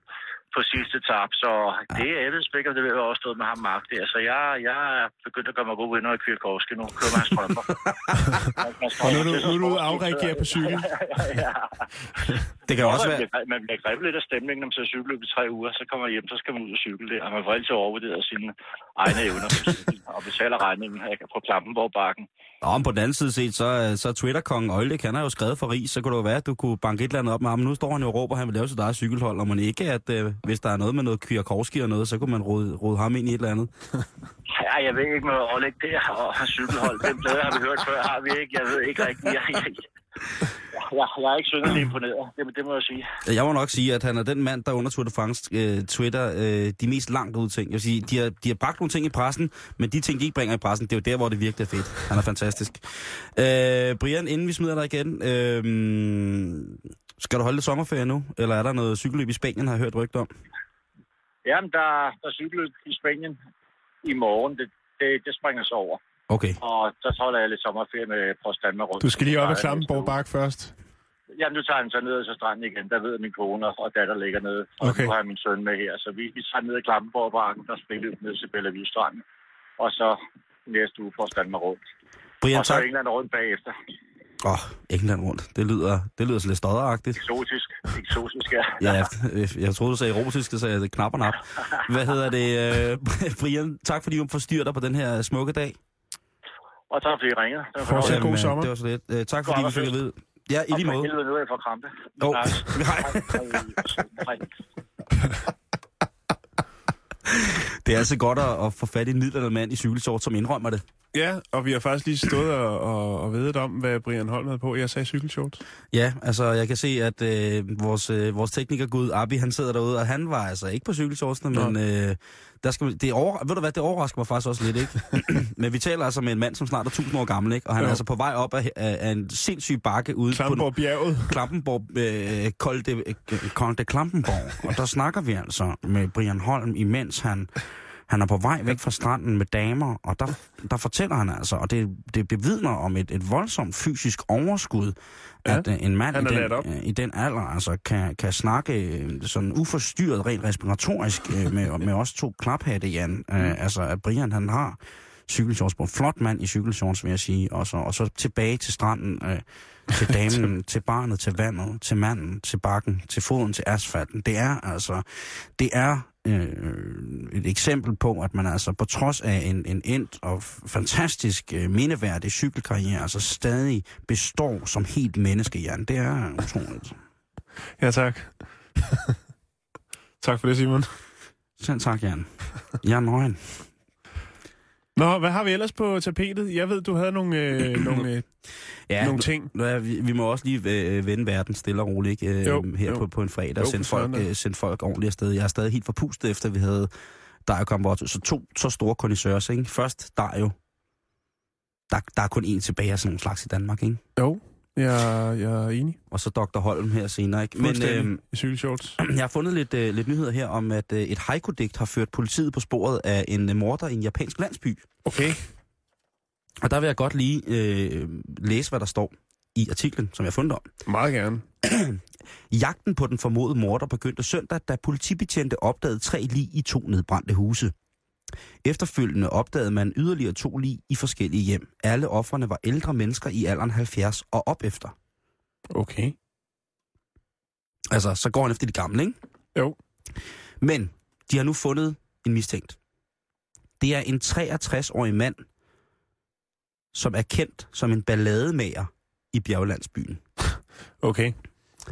på sidste tab. Så det er Ebbes Bækker, det vil jeg også stå med ham Mark der. Så jeg, jeg er begyndt at gøre mig god venner i Kwiatkowski nu. Kører hans strømper. Og nu nu er du ude at afreagere på cykel. ja. Det kan jo også være... Man bliver, grebet lidt af stemningen, når man så cykler i tre uger. Så kommer man hjem, så skal man ud og cykle der. Og man får altid overvurderet sine egne evner og betaler regningen på Klampenborg-bakken. Nå, men på den anden side set, så, så Twitter-kongen Øjle, han har jo skrevet for ris, så kunne det jo være, at du kunne banke et eller andet op med ham. Nu står han jo og råber, at han vil lave sit eget cykelhold, og man ikke, at øh, hvis der er noget med noget Kwiatkowski og noget, så kunne man rode, rode ham ind i et eller andet. Ja, jeg ved ikke med Oleg der og cykelhold. Den plade har vi hørt før, har vi ikke. Jeg ved ikke rigtigt. Jeg, jeg, jeg, jeg er ikke synderligt imponeret, det, det må jeg sige. Jeg må nok sige, at han er den mand, der under Tour de France øh, Twitter øh, de mest langt ud ting. Jeg vil sige, de har, de har bragt nogle ting i pressen, men de ting, de ikke bringer i pressen, det er jo der, hvor det virkelig er fedt. Han er fantastisk. Øh, Brian, inden vi smider dig igen, øh, skal du holde lidt sommerferie nu? Eller er der noget cykelløb i Spanien, har jeg hørt rygter om? Jamen, der, der er cykelløb i Spanien i morgen. Det, det, det springer så over. Okay. Og så holder jeg lidt sommerferie med Post Danmark rundt. Du skal lige op ad Klampenborg Bak først. Jamen, nu tager han så ned til stranden igen. Der ved min kone og datter ligger nede. Og Okay. nu har jeg min søn med her. Så vi, vi tager ned i Klampenborg Bakken, der spiller ned til Bellevue Stranden. Og så næste uge Post Danmark rundt. Brian, og så tak. England rundt bagefter. Åh, oh, England rundt. Det lyder, det lyder så lidt stodderagtigt. Eksotisk. Eksotisk, ja. Ja, jeg, jeg troede, du sagde erotisk, så sagde jeg det knap og nap. Hvad hedder det? Øh, Brian, tak fordi du forstyrrer dig på den her smukke dag. Og tak fordi I ringede. Det var Fortsæt fornøjelig. god Jamen, sommer. Det var så lidt. Øh, tak fordi vi fik at vide. Ja, i lige for måde. helvede, nu er jeg for krampe. Jo, Nej. nej. Det er altså godt at, at få fat i en middelaldermand i cykelshort, som indrømmer det. Ja, og vi har faktisk lige stået og, og, og vedet om, hvad Brian Holm havde på. Jeg sagde cykelshorts. Ja, altså jeg kan se, at øh, vores, øh, vores teknikergud Abi, han sidder derude, og han var altså ikke på cykelshortsene, Nå. men øh, der skal, det over, ved du hvad, det overrasker mig faktisk også lidt, ikke? men vi taler altså med en mand, som snart er 1000 år gammel, ikke? Og han er Jo. altså på vej op af, af, af en sindssyg bakke ude på Klampenborg bjerget. Klampenborg, øh, Kolde, Kolde Klampenborg. Og der snakker vi altså med Brian Holm, imens han, han er på vej væk fra stranden med damer. Og der, der fortæller han altså, og det, det bevidner om et, et voldsomt fysisk overskud, Ja, at øh, en mand i den, øh, i den alder altså, kan, kan snakke øh, sådan uforstyrret, rent respiratorisk, øh, med, med os to klaphatte, Jan. Mm. Øh, altså, at Brian han har cykelshorts på. Flot mand i cykelshorts, vil jeg sige. Og så, og så tilbage til stranden, øh, til damen, til barnet, til vandet, til manden, til bakken, til foden, til asfalten. Det er altså, det er øh, et eksempel på, at man altså på trods af en, en endt og fantastisk øh, mindeværdig cykelkarriere, altså stadig består som helt menneske, Jan. Det er utroligt. Ja, tak. tak for det, Simon. Selv tak, Jan. Jeg er nøgen. Nå, hvad har vi ellers på tapetet? Jeg ved, du havde nogle, øh, nogle, øh, Ja, nogle ting. Nu er, vi, vi må også lige øh, vende verden stille og roligt ikke? Øh, Jo, her jo. På, på en fredag Jo, og sende folk, øh, sende folk ordentligt afsted. Jeg er stadig helt forpustet efter, vi havde Dario Campotto. Så to så store kondisørs, ikke? Først Dario. Der, der er kun én tilbage af sådan en slags i Danmark, ikke? Jo, jeg, jeg er enig. Og så Dr. Holm her senere, ikke? Men øh, I cykelshorts. jeg har fundet lidt, øh, lidt nyheder her om, at øh, et haiku-digt har ført politiet på sporet af en øh, morder i en japansk landsby. Okay. Og der vil jeg godt lige øh, læse, hvad der står i artiklen, som jeg har fundet om. Meget gerne. Jagten på den formodede morder begyndte søndag, da politibetjente opdagede tre lig i to nedbrændte huse. Efterfølgende opdagede man yderligere to lig i forskellige hjem. Alle offerne var ældre mennesker i alderen 70 og op efter. Okay. Altså, så går han efter de gamle, ikke? Jo. Men de har nu fundet en mistænkt. Det er en 63-årig mand, som er kendt som en ballademager i bjerglandsbyen. Okay.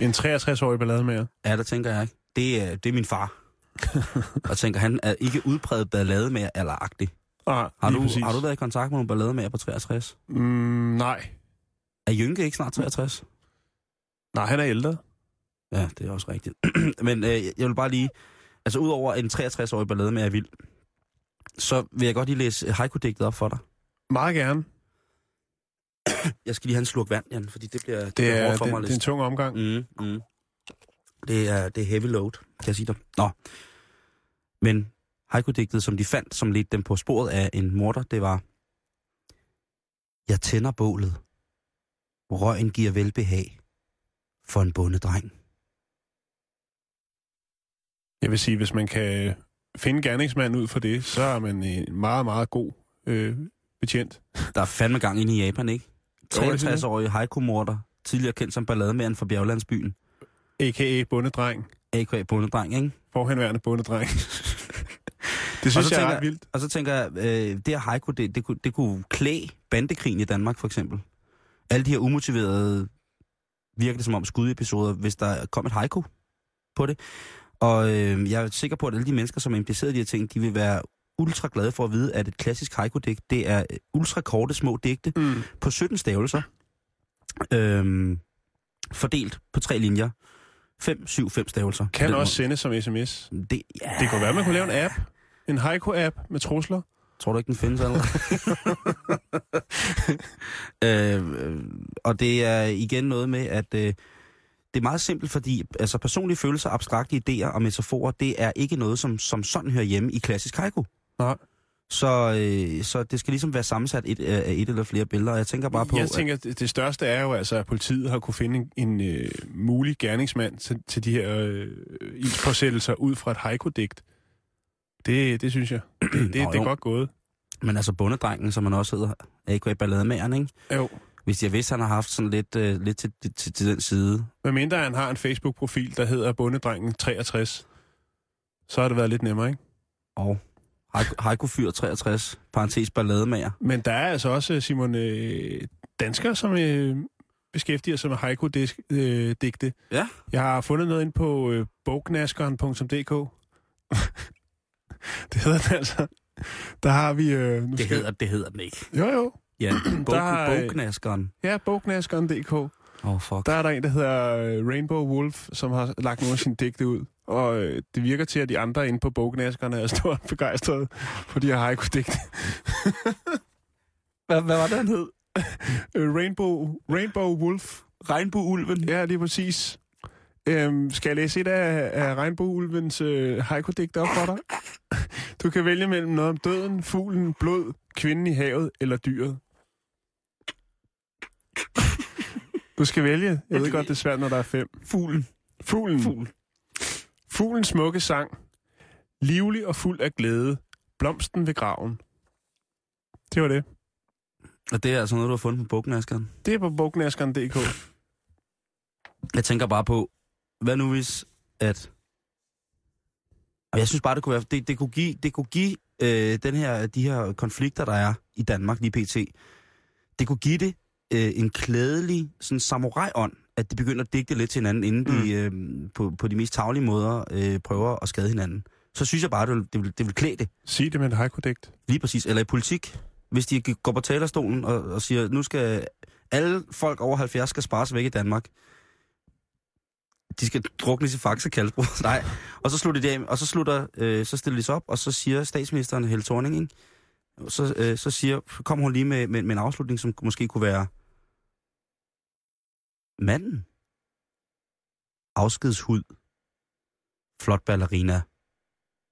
En 63-årig ballademager. Ja, der tænker jeg ikke. Det er, det er min far. og tænker, han er ikke udpræget ballademager eller agtig. Ah, Har du, præcis. har du været i kontakt med nogle ballademager på 63? Mm, nej. Er Jynke ikke snart 63? Nej, han er ældre. Ja, det er også rigtigt. Men øh, jeg vil bare lige... Altså, udover en 63-årig ballademager er vild, så vil jeg godt lige læse haiku-digtet op for dig. Meget gerne. Jeg skal lige have en slurk vand, Jan, fordi det bliver, det Det er, for det, mig det er en tung omgang. Mm, mm. Det, er, det er heavy load, kan jeg sige dig. Nå. Men haiku-digtet, som de fandt, som ledte dem på sporet af en morder, det var... Jeg tænder bålet. Røgen giver velbehag for en bondedreng. Jeg vil sige, hvis man kan finde gerningsmanden ud for det, så er man en meget, meget god øh, betjent. Der er fandme gang inde i Japan, ikke? Jo, det er det. 63-årig haiku-morder, tidligere kendt som ballademanden fra bjerglandsbyen. A.k.a. bondedreng. A.k.a. bondedreng, ikke? Forhenværende bondedreng. det synes jeg er ret vildt. Og så tænker jeg, øh, det her haiku, det, det, kunne, det kunne klæde bandekrigen i Danmark, for eksempel. Alle de her umotiverede, virker det som om skudepisoder, hvis der kom et haiku på det. Og øh, jeg er sikker på, at alle de mennesker, som er impliceret i de her ting, de vil være ultra glade for at vide, at et klassisk haiku-digt, det er ultra korte små digte Mm. på 17 stavelser, øh, fordelt på tre linjer. 5, 7, 5 stavelser. Kan også sendes som sms. måde. Det, ja, Det kunne være, man kunne lave en app. En haiku-app med trusler. Tror du ikke, den findes allerede? øh, og det er igen noget med, at øh, det er meget simpelt, fordi altså, personlige følelser, abstrakte idéer og metaforer, det er ikke noget, som, som sådan hører hjemme i klassisk haiku. Nej. Så, øh, så det skal ligesom være sammensat et, af et eller flere billeder. Jeg tænker bare på, jeg tænker, det, det største er jo altså, at politiet har kunne finde en, en øh, mulig gerningsmand til, til de her øh, ildspåsættelser ud fra et haiku-digt. Det, det synes jeg. Det, det, det Nå, er godt gået. at, men altså bundedrengen, som man også hedder, A.K.A. Ballademageren, ikke? Jo. Hvis jeg vidste, han har haft sådan lidt, øh, lidt til, til, til den side, Hvad mindre han har en Facebook-profil, der hedder Bundedrengen 63, så har det været lidt nemmere, ikke? og Haiku Fyr 63, parentes ballademager. Men der er altså også, Simon, øh, danskere, som øh, beskæftiger sig med haiku-digte. Ja. Jeg har fundet noget ind på øh, bognaskeren.dk. det hedder den altså. Der har vi... Øh, nu Det skal... hedder, det hedder den ikke. Jo, jo. Ja, bog, Der er- bogknaskeren. Ja, bogknaskeren.dk. Åh, oh, fuck. Der er der en, der hedder øh, Rainbow Wolf, som har lagt nogle af sine digte ud. Og øh, det virker til, at de andre inde på bogknaskerne er stort begejstrede for de her haiku-digte. Hvad, hvad var det, han hed? Øh, Rainbow, Rainbow Wolf. Regnbueulven. Ja, lige præcis. Øhm, skal jeg læse et af, af Regnbueulvens øh, haiku-digte op for dig? Du kan vælge mellem noget om døden, fuglen, blod, kvinden i havet eller dyret. Du skal vælge. Jeg ved godt, det er svært, når der er fem. Fuglen. Fuglen. Fugl. Fuglens smukke sang. Livlig og fuld af glæde. Blomsten ved graven. Det var det. Og det er altså noget, du har fundet på bogknaskeren. Det er på bognaskeren.dk. Jeg tænker bare på, hvad nu hvis, at... Jeg synes bare, det kunne, være, det, det kunne give, det kunne give øh, den her, de her konflikter, der er i Danmark lige pt. Det kunne give det øh, en klædelig sådan samurai-ånd, at de begynder at digte lidt til hinanden, inden mm. de øh, på, på de mest taglige måder øh, prøver at skade hinanden. Så synes jeg bare, det vil, det vil, det vil klæde det. Sig det med et haiku-digt. Lige præcis. Eller i politik. Hvis de går på talerstolen og, og siger, nu skal alle folk over 70 skal spares væk i Danmark. De skal druknes i Faxe Kalsbro. Nej. Og så slutter de af, og så, slutter, øh, så stiller de sig op, og så siger statsministeren Helle Thorning, ikke? Så, øh, så siger, kommer hun lige med, med, med en afslutning, som måske kunne være manden. Afskedshud. Flot ballerina.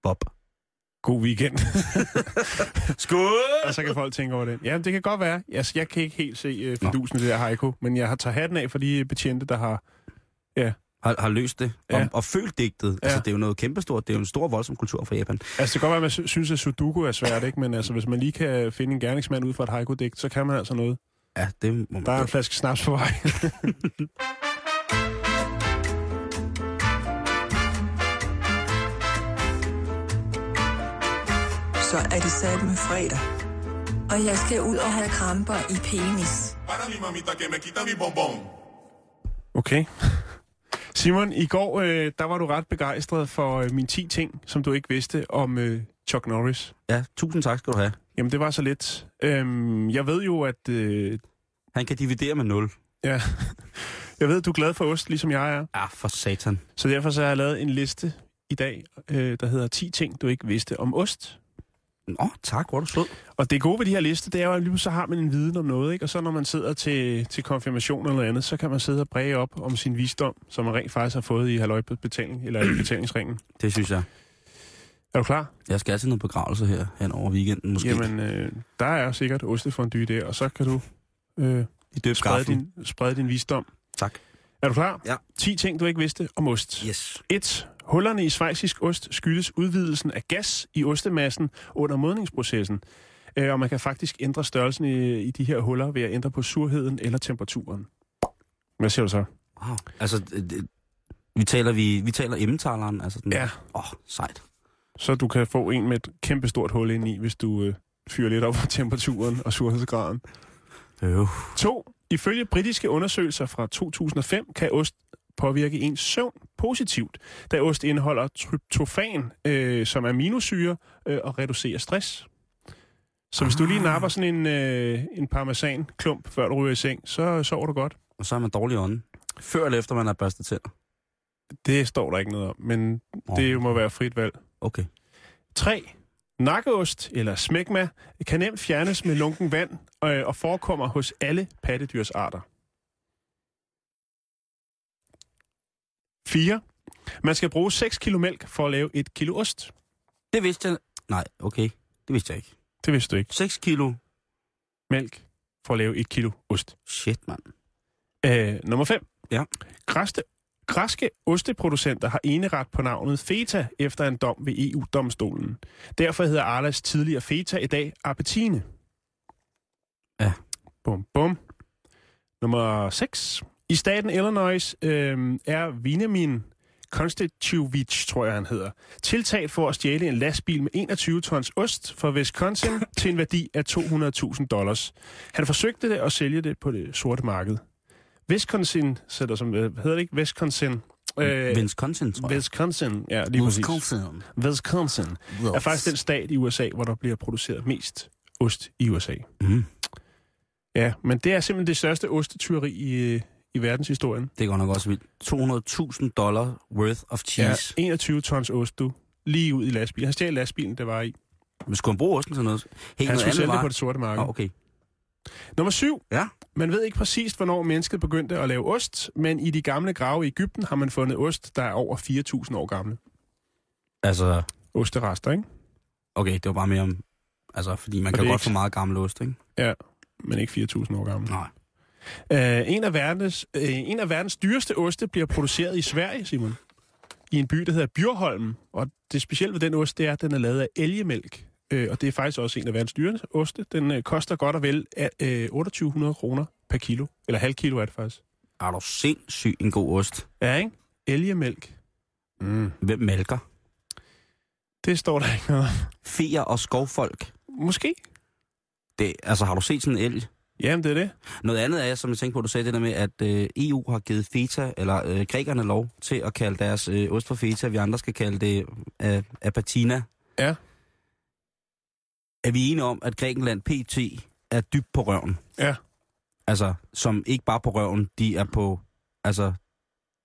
Bob. God weekend. Skål! og så kan folk tænke over det. Ja, det kan godt være. Jeg, jeg kan ikke helt se uh, fidusen det der haiku, men jeg har taget hatten af for de betjente, der har... Ja, har, har løst det. Ja. Og, og følt digtet. Ja. Altså, det er jo noget kæmpestort. Det er jo en stor, voldsom kultur for Japan. altså det kan godt være, at man sy- synes, at Sudoku er svært, ikke? men altså, hvis man lige kan finde en gerningsmand ud fra et haiku-digt, så kan man altså noget. Ja, det må man Der er en flaske snaps på vej. Så er det sat med fredag. Og jeg skal ud og have kramper i penis. Okay. Simon, i går øh, der var du ret begejstret for øh, mine 10 ting, som du ikke vidste om øh, Chuck Norris. Ja, tusind tak skal du have. Jamen, det var så lidt. Øhm, jeg ved jo, at... Øh, Han kan dividere med 0. ja, jeg ved, du er glad for ost, ligesom jeg er. Ja, for satan. Så derfor så har jeg lavet en liste i dag, øh, der hedder 10 ting, du ikke vidste om ost. Nå, tak, hvor er du sød. Og det gode ved de her lister, det er jo, at lige så har man en viden om noget, ikke? Og så når man sidder til, til konfirmation eller andet, så kan man sidde og bræge op om sin visdom, som man rent faktisk har fået i halvøjbetaling, eller i betalingsringen. Det synes jeg. Er du klar? Jeg skal til noget begravelse her hen over weekenden, måske. Jamen, øh, der er sikkert ostefondy der, og så kan du øh, I døb sprede, din, sprede din visdom. Tak. Er du klar? Ja. 10 ting, du ikke vidste om ost. Yes. 1. Hullerne i svejsisk ost skyldes udvidelsen af gas i ostemassen under modningsprocessen. Øh, og man kan faktisk ændre størrelsen i, i de her huller ved at ændre på surheden eller temperaturen. Hvad siger du så? Wow. Altså, det, det- vi taler, vi, vi taler emmentaleren. Altså den, Ja. Åh, oh, sejt. Så du kan få en med et kæmpestort hul ind i, hvis du øh, fyrer lidt op på temperaturen og surhedsgraden. Øh. 2. Ifølge britiske undersøgelser fra 2005 kan ost påvirke ens søvn positivt, da ost indeholder tryptofan øh, som aminosyre øh, og reducerer stress. Så hvis du lige napper sådan en, øh, en parmesan-klump, før du ryger i seng, så sover du godt. Og så er man dårlig ånde. Før eller efter man har børstet tænder. Det står der ikke noget om, men Åh. det må være frit valg. Okay. 3. Nakkeost eller smækma kan nemt fjernes med lunken vand øh, og forekommer hos alle pattedyrsarter. 4. Man skal bruge 6 kilo mælk for at lave 1 kilo ost. Det vidste jeg... Nej, okay. Det vidste jeg ikke. Det vidste du ikke. 6 kilo. Mælk for at lave 1 kilo ost. Shit, mand. Øh, nummer 5. Ja. Græste, græske osteproducenter har eneret på navnet Feta efter en dom ved EU-domstolen. Derfor hedder Arlas tidligere Feta i dag Appetine. Ja. Bum, bum. Nummer 6. I staten Illinois øh, er Vinamin Konstituvich, tror jeg han hedder, tiltalt for at stjæle en lastbil med 21 tons ost fra Wisconsin til en værdi af 200.000 dollars. Han forsøgte det at sælge det på det sorte marked. Wisconsin, sætter som, øh, hvad hedder det ikke? Wisconsin Øh, Wisconsin, tror jeg. Wisconsin, ja, lige præcis. Wisconsin. Wisconsin er faktisk den stat i USA, hvor der bliver produceret mest ost i USA. Mm. Ja, men det er simpelthen det største ostetyveri i, øh, i verdenshistorien. Det går nok også vildt. 200.000 dollar worth of cheese. Ja, 21 tons ost, du. Lige ud i lastbilen. Han stjal lastbilen, det var i. Men skulle han bruge osten til noget? Hey, Han noget skulle sælge det på det sorte marked. Åh, okay. Nummer syv. Ja. Man ved ikke præcist, hvornår mennesket begyndte at lave ost, men i de gamle grave i Ægypten har man fundet ost, der er over 4.000 år gamle. Altså, Osterester, ikke? okay, det var bare mere om... Altså, fordi man Og kan godt ikke- få meget gammel ost, ikke? Ja, men ikke 4.000 år gamle. Nej. Uh, en, af verdens, uh, en af verdens dyreste oste bliver produceret i Sverige, Simon. I en by, der hedder Bjørholm. Og det specielle ved den ost, det er, at den er lavet af elgemælk. Uh, og det er faktisk også en af verdens dyreste oste. Den uh, koster godt og vel uh, 2800 kroner per kilo. Eller halv kilo er det faktisk. Er du sindssyg en god ost? Ja, ikke? Elgemælk. Mm. Hvem mælker? Det står der ikke noget. Feer og skovfolk. Måske. Det, altså, har du set sådan en elg? Jamen, det er det. Noget andet er, som jeg tænkte på, du sagde det der med, at øh, EU har givet feta, eller øh, grækerne lov til at kalde deres øh, ost for feta. Vi andre skal kalde det øh, apatina. Ja. Er vi enige om, at Grækenland PT er dybt på røven? Ja. Altså, som ikke bare på røven, de er på... Altså,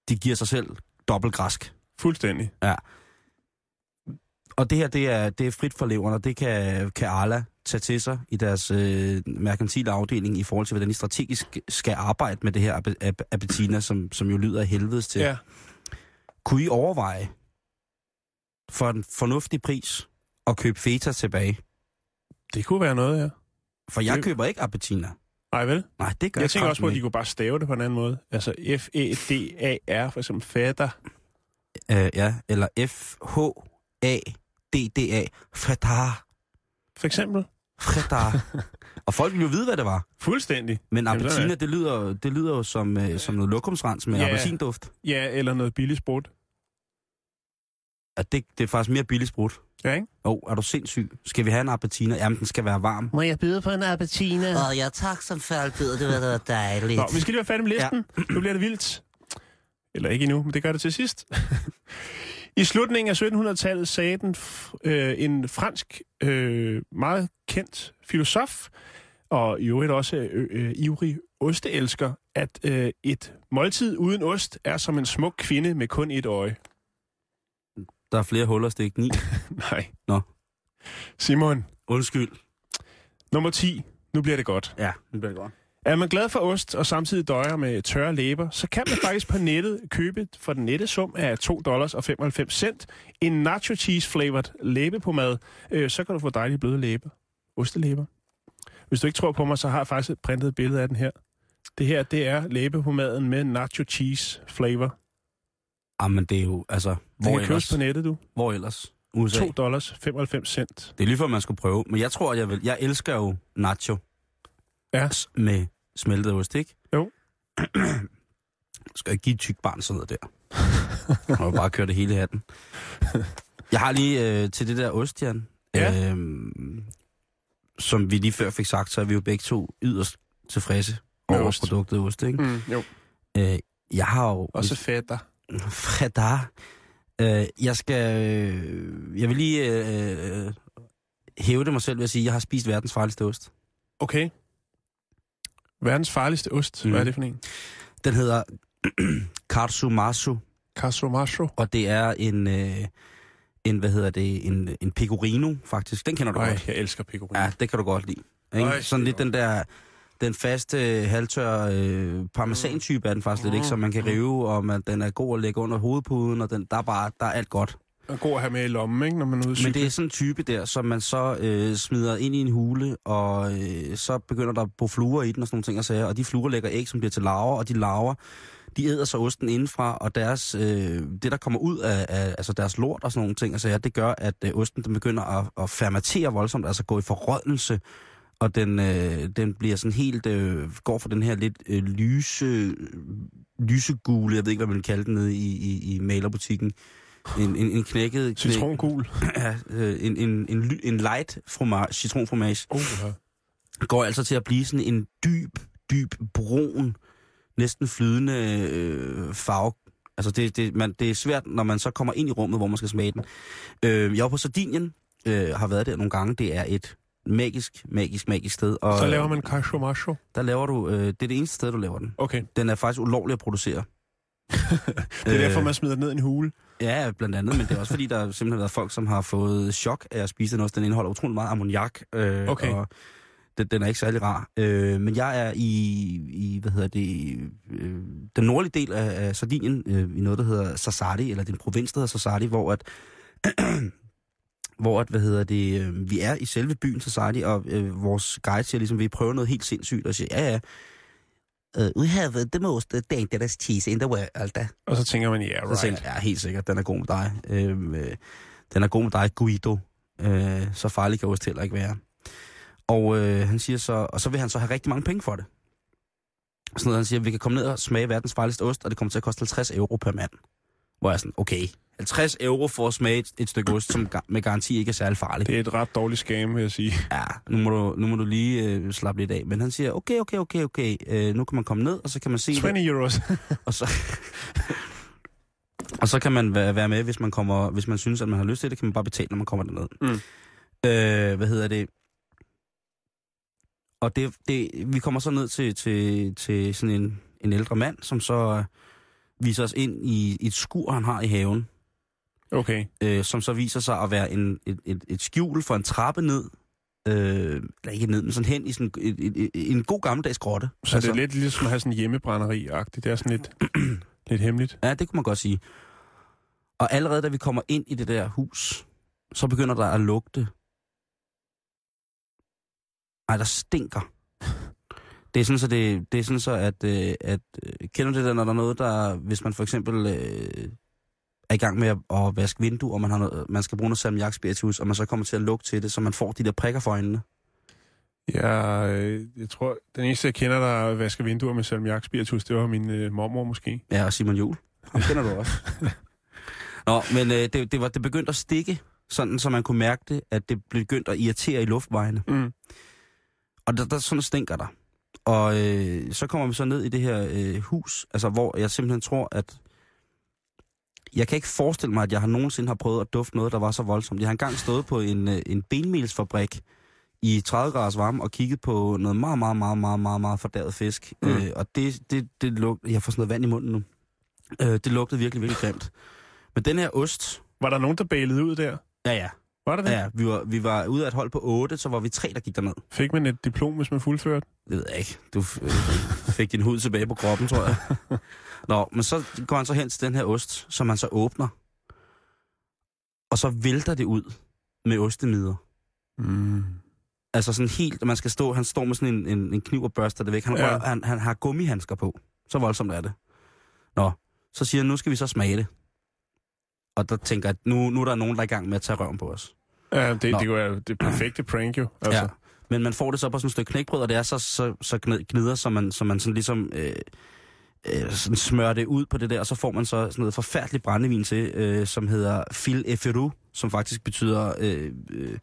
de giver sig selv dobbelt græsk. Fuldstændig. Ja. Og det her, det er, det er frit for leveren, og det kan, kan Arla tage til sig i deres øh, merkantile afdeling i forhold til, hvordan de strategisk skal arbejde med det her appetina, som, som jo lyder af helvedes til. Ja. Kunne I overveje for en fornuftig pris at købe feta tilbage? Det kunne være noget, ja. For jeg Det- køber ikke appetina. Nej, vel? Nej, det gør Jeg tænker også på, at de kunne bare stave det på en anden måde. Altså F-E-D-A-R, for eksempel fatter. Øh, ja, eller F-H-A-D-D-A. Fredar. For eksempel. Fredar. og folk ville jo vide, hvad det var. Fuldstændig. Men Jamen, er appetina, det. lyder, det lyder jo som, øh, som noget lokumsrens med ja. appelsinduft. Ja, eller noget billig sprut. At det, det er faktisk mere billigt sprudt. Ja, ikke? Åh, oh, er du sindssyg? Skal vi have en appetina? Jamen, den skal være varm. Må jeg byde på en appetina? Åh, ja, tak som faldbid. Det var da dejligt. Nå, vi skal lige være færdige med listen. Ja. Nu bliver det vildt. Eller ikke endnu, men det gør det til sidst. I slutningen af 1700-tallet sagde den, øh, en fransk, øh, meget kendt filosof, og i øvrigt også øh, øh, ivrig osteelsker, at øh, et måltid uden ost er som en smuk kvinde med kun et øje. Der er flere huller stik 9. Nej. Nå. Simon. Undskyld. Nummer 10. Nu bliver det godt. Ja, nu bliver det godt. Er man glad for ost og samtidig døjer med tørre læber, så kan man faktisk på nettet købe for den nette sum af 2 dollars og 95 cent en nacho cheese flavored læbepomade. Øh, så kan du få dejlige bløde læber. Ostelæber. Hvis du ikke tror på mig, så har jeg faktisk et printet billede af den her. Det her, det er læbepomaden med nacho cheese flavor. Jamen, det er jo, altså, Det hvor kan købes på nettet, du. Hvor ellers? USA. 2 dollars 95 cent. Det er lige før, man skulle prøve. Men jeg tror, jeg vil. Jeg elsker jo nacho. Ja. Med smeltet ost, ikke? Jo. Skal jeg give et tyk barn sådan noget der? Jeg må bare køre det hele hatten. Jeg har lige øh, til det der ost, Jan. Ja. Øhm, som vi lige før fik sagt, så er vi jo begge to yderst tilfredse Med over ost. produktet ost, ikke? Mm, jo. Øh, jeg har jo... Også fætter. Fredar. Øh, jeg skal... Øh, jeg vil lige øh, hæve det mig selv ved at sige, at jeg har spist verdens farligste ost. Okay. Verdens farligste ost. Mm. Hvad er det for en? Den hedder Karsumasu, Casumacho. og det er en... Øh, en, hvad hedder det, en, en pecorino, faktisk. Den kender du Ej, godt. jeg elsker pecorino. Ja, det kan du godt lide. Ikke? det Sådan lidt den der, den faste, halvtør øh, parmesan-type er den faktisk lidt, ikke? Som man kan rive, og man, den er god at lægge under hovedpuden, og den, der, er bare, der er alt godt. er god at have med i lommen, ikke, når man er ude Men det er sådan en type der, som man så øh, smider ind i en hule, og øh, så begynder der at bo fluer i den og sådan nogle ting og sager, og de fluer lægger æg, som bliver til larver, og de larver, de æder så osten indenfra, og deres, øh, det der kommer ud af, af altså deres lort og sådan nogle ting og sager, det gør, at øh, osten den begynder at, at fermentere voldsomt, altså gå i forrådnelse, og den, øh, den bliver sådan helt, øh, går for den her lidt øh, lyse, lysegule, jeg ved ikke, hvad man vil kalde den nede i, i, i malerbutikken, en, en, en knækket... knæk- Citrongul. Ja, øh, en, en, en, en light fromage, citronfromage, Uh, ja. går altså til at blive sådan en dyb, dyb brun, næsten flydende øh, farve, Altså, det, det, man, det er svært, når man så kommer ind i rummet, hvor man skal smage den. Øh, jeg var på Sardinien, øh, har været der nogle gange. Det er et magisk, magisk, magisk sted. Og, Så laver man cacio macho. Der laver du... Øh, det er det eneste sted, du laver den. Okay. Den er faktisk ulovlig at producere. Det er derfor, man smider den ned i en hule. Ja, blandt andet, men det er også fordi, der har simpelthen været folk, som har fået chok af at spise den også. Den indeholder utrolig meget ammoniak, øh, Okay. og den, den er ikke særlig rar. Øh, men jeg er i, i hvad hedder det, øh, den nordlige del af, af Sardinien, øh, i noget, der hedder Sassari, eller den provins, der hedder Sassari, hvor at, hvor at, hvad hedder det, øh, vi er i selve byen Sassari, og øh, vores guide siger ligesom, vi prøver noget helt sindssygt, og siger, ja, ja, uh, we have the most dangerous cheese in the world. Og så tænker man, ja, yeah, Så right. tænkte jeg, ja, helt sikkert, den er god med dig. Øhm, øh, den er god med dig, Guido. Øh, så farlig kan ost heller ikke være. Og øh, han siger så, og så vil han så have rigtig mange penge for det. Sådan noget, han siger, vi kan komme ned og smage verdens farligste ost, og det kommer til at koste 50 euro per mand. Hvor jeg er sådan, okay, 50 euro for at smage et, et stykke ost, som med garanti ikke er særlig farligt. Det er et ret dårligt scam, vil jeg sige. Ja, nu må du, nu må du lige øh, slappe lidt af. Men han siger, okay, okay, okay, okay, øh, nu kan man komme ned, og så kan man se... 20 euros. og så, og så kan man være, være med, hvis man kommer, hvis man synes, at man har lyst til det, kan man bare betale, når man kommer derned. Mm. Øh, hvad hedder det? Og det, det, vi kommer så ned til, til, til sådan en, en ældre mand, som så øh, viser os ind i, i et skur, han har i haven, Okay. øh, som så viser sig at være en, et, et, et skjul for en trappe ned, øh, eller ikke ned, men sådan hen i sådan et, et, et, en god gammeldags grotte. Så altså, det er lidt ligesom at have sådan en hjemmebrænderi-agtigt. Det er sådan lidt, lidt hemmeligt. Ja, det kunne man godt sige. Og allerede da vi kommer ind i det der hus, så begynder der at lugte. Ej, der stinker. Det er sådan så, det, det er sådan så at, øh, at øh, kender det der, når der er noget, der, hvis man for eksempel øh, er i gang med at, at vaske vinduer, og man, har noget, man skal bruge noget salmiak spiritus, og man så kommer til at lugte til det, så man får de der prikker for øjnene. Jeg, øh, jeg tror, den eneste, jeg kender, der vasker vinduer med salmiak spiritus, det var min øh, mormor måske. Ja, og Simon Jul. Ham kender du også. Nå, men øh, det, det, var, det begyndte at stikke, sådan så man kunne mærke det, at det begyndte at irritere i luftvejene. Mm. Og der, der sådan stinker der. Og øh, så kommer vi så ned i det her øh, hus, altså hvor jeg simpelthen tror, at jeg kan ikke forestille mig, at jeg har nogensinde har prøvet at dufte noget, der var så voldsomt. Jeg har engang stået på en, øh, en benmelsfabrik i 30 graders varme og kigget på noget meget, meget, meget, meget, meget, meget fordæret fisk. Mm. Mm. Øh, og det, det, det lugtede... Jeg får sådan noget vand i munden nu. Øh, det lugtede virkelig, virkelig grimt. Men den her ost... Var der nogen, der bælede ud der? Ja, ja. Var der det? Ja. Vi var, vi var ude af et hold på 8, så var vi tre, der gik derned. Fik man et diplom, hvis man fuldførte? Det ved jeg ikke. Du øh, fik din hud tilbage på kroppen, tror jeg. Nå, men så går han så hen til den her ost, som man så åbner. Og så vælter det ud med ostemider. Mm. Altså sådan helt, man skal stå, han står med sådan en, en, en kniv og børster det væk. Han, Ja. ja. han, han har gummihandsker på. Så voldsomt er det. Nå, så siger han, nu skal vi så smage det. Og der tænker at nu, nu er der nogen, der er i gang med at tage røven på os. Ja, det, Nå. det er det perfekte prank jo. Altså. Ja. Men man får det så på sådan et stykke knækbrød, og det er så, så, så gnid- gnider, så man, så man sådan ligesom øh, øh, sådan smører det ud på det der, og så får man så sådan noget forfærdeligt brændevin til, øh, som hedder Fil Eferu, som faktisk betyder øh, øh,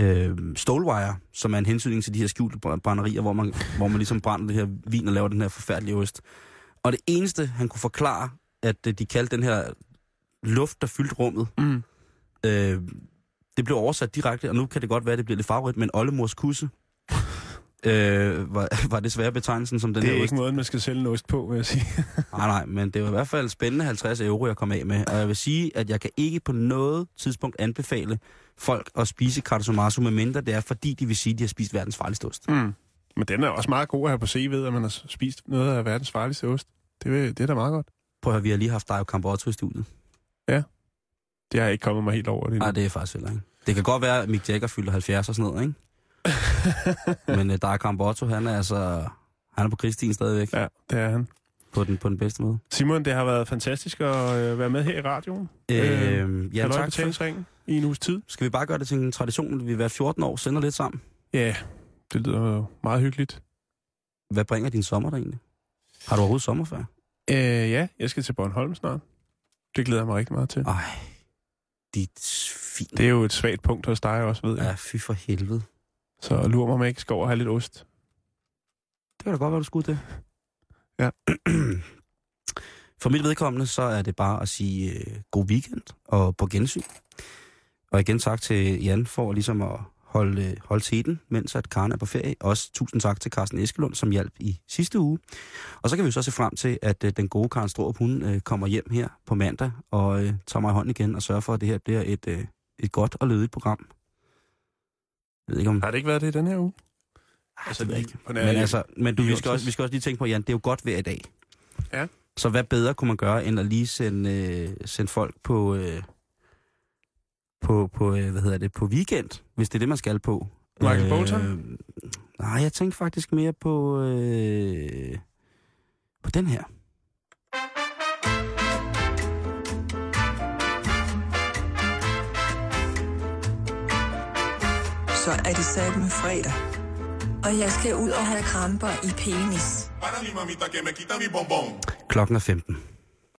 øh, stålwire, som er en hensynning til de her skjulte br- brænderier, hvor man, hvor man ligesom brænder det her vin og laver den her forfærdelige ost. Og det eneste, han kunne forklare, at øh, de kaldte den her luft, der fyldte rummet, Mm. øh, det blev oversat direkte, og nu kan det godt være, at det bliver lidt favorit, men oldemors kusse øh, var, var desværre betegnelsen som den Det er her ost. ikke måden, man skal sælge en ost på, vil jeg sige. Nej, nej, men det var i hvert fald spændende 50 euro, jeg kom af med. Og jeg vil sige, at jeg kan ikke på noget tidspunkt anbefale folk at spise kartosumasu, medmindre det er, fordi de vil sige, at de har spist verdens farligste ost. Mm. Men den er også meget god at have på CV'et, at man har spist noget af verdens farligste ost. Det, vil- det er da meget godt. Prøv at høre, vi har lige haft Dario Campotto i studiet. Det har ikke kommet mig helt over det. Nej, det er faktisk heller ikke. Det kan godt være, at Mick Jagger fylder 70 og sådan noget, ikke? Men uh, Dario Campotto, han er altså... Han er på Kristin stadigvæk. Ja, det er han. På den, på den bedste måde. Simon, det har været fantastisk at øh, være med her i radioen. Øh, ja, Halløj tak. For, i en uges tid. skal vi bare gøre det til en tradition, at vi hver 14 år sender lidt sammen? Ja, det lyder meget hyggeligt. Hvad bringer din sommer der egentlig? Har du overhovedet sommerferie? Øh, ja, jeg skal til Bornholm snart. Det glæder jeg mig rigtig meget til. Ej, dit svin. Det er jo et svagt punkt hos dig også, ved jeg. Ja, fy for helvede. Så lurer mig, om jeg ikke skal over og have lidt ost. Det kan da godt være, du skulle det. Ja. For mit vedkommende, så er det bare at sige øh, god weekend og på gensyn. Og igen tak til Jan for ligesom at holde, øh, holde teten, mens at Karen er på ferie. Også tusind tak til Carsten Eskelund, som hjalp i sidste uge. Og så kan vi så se frem til, at øh, den gode Karen Strohrup, hun øh, kommer hjem her på mandag og øh, tager mig i hånden igen og sørger for, at det her bliver et, øh, et godt og lødigt program. Jeg ved ikke om... Har det ikke været det i den her uge? Altså, det ved ikke. Men, altså, men du, vi, skal også, vi skal også lige tænke på, Jan, det er jo godt vejr i dag. Ja. Så hvad bedre kunne man gøre, end at lige sende, øh, sende folk på, øh, på, på øh, hvad hedder det, på weekend, hvis det er det, man skal på. Michael Bolton? Nej, jeg tænkte faktisk mere på, øh, på den her. Så er det sat med fredag. Og jeg skal ud og have kramper i penis. Klokken er 15.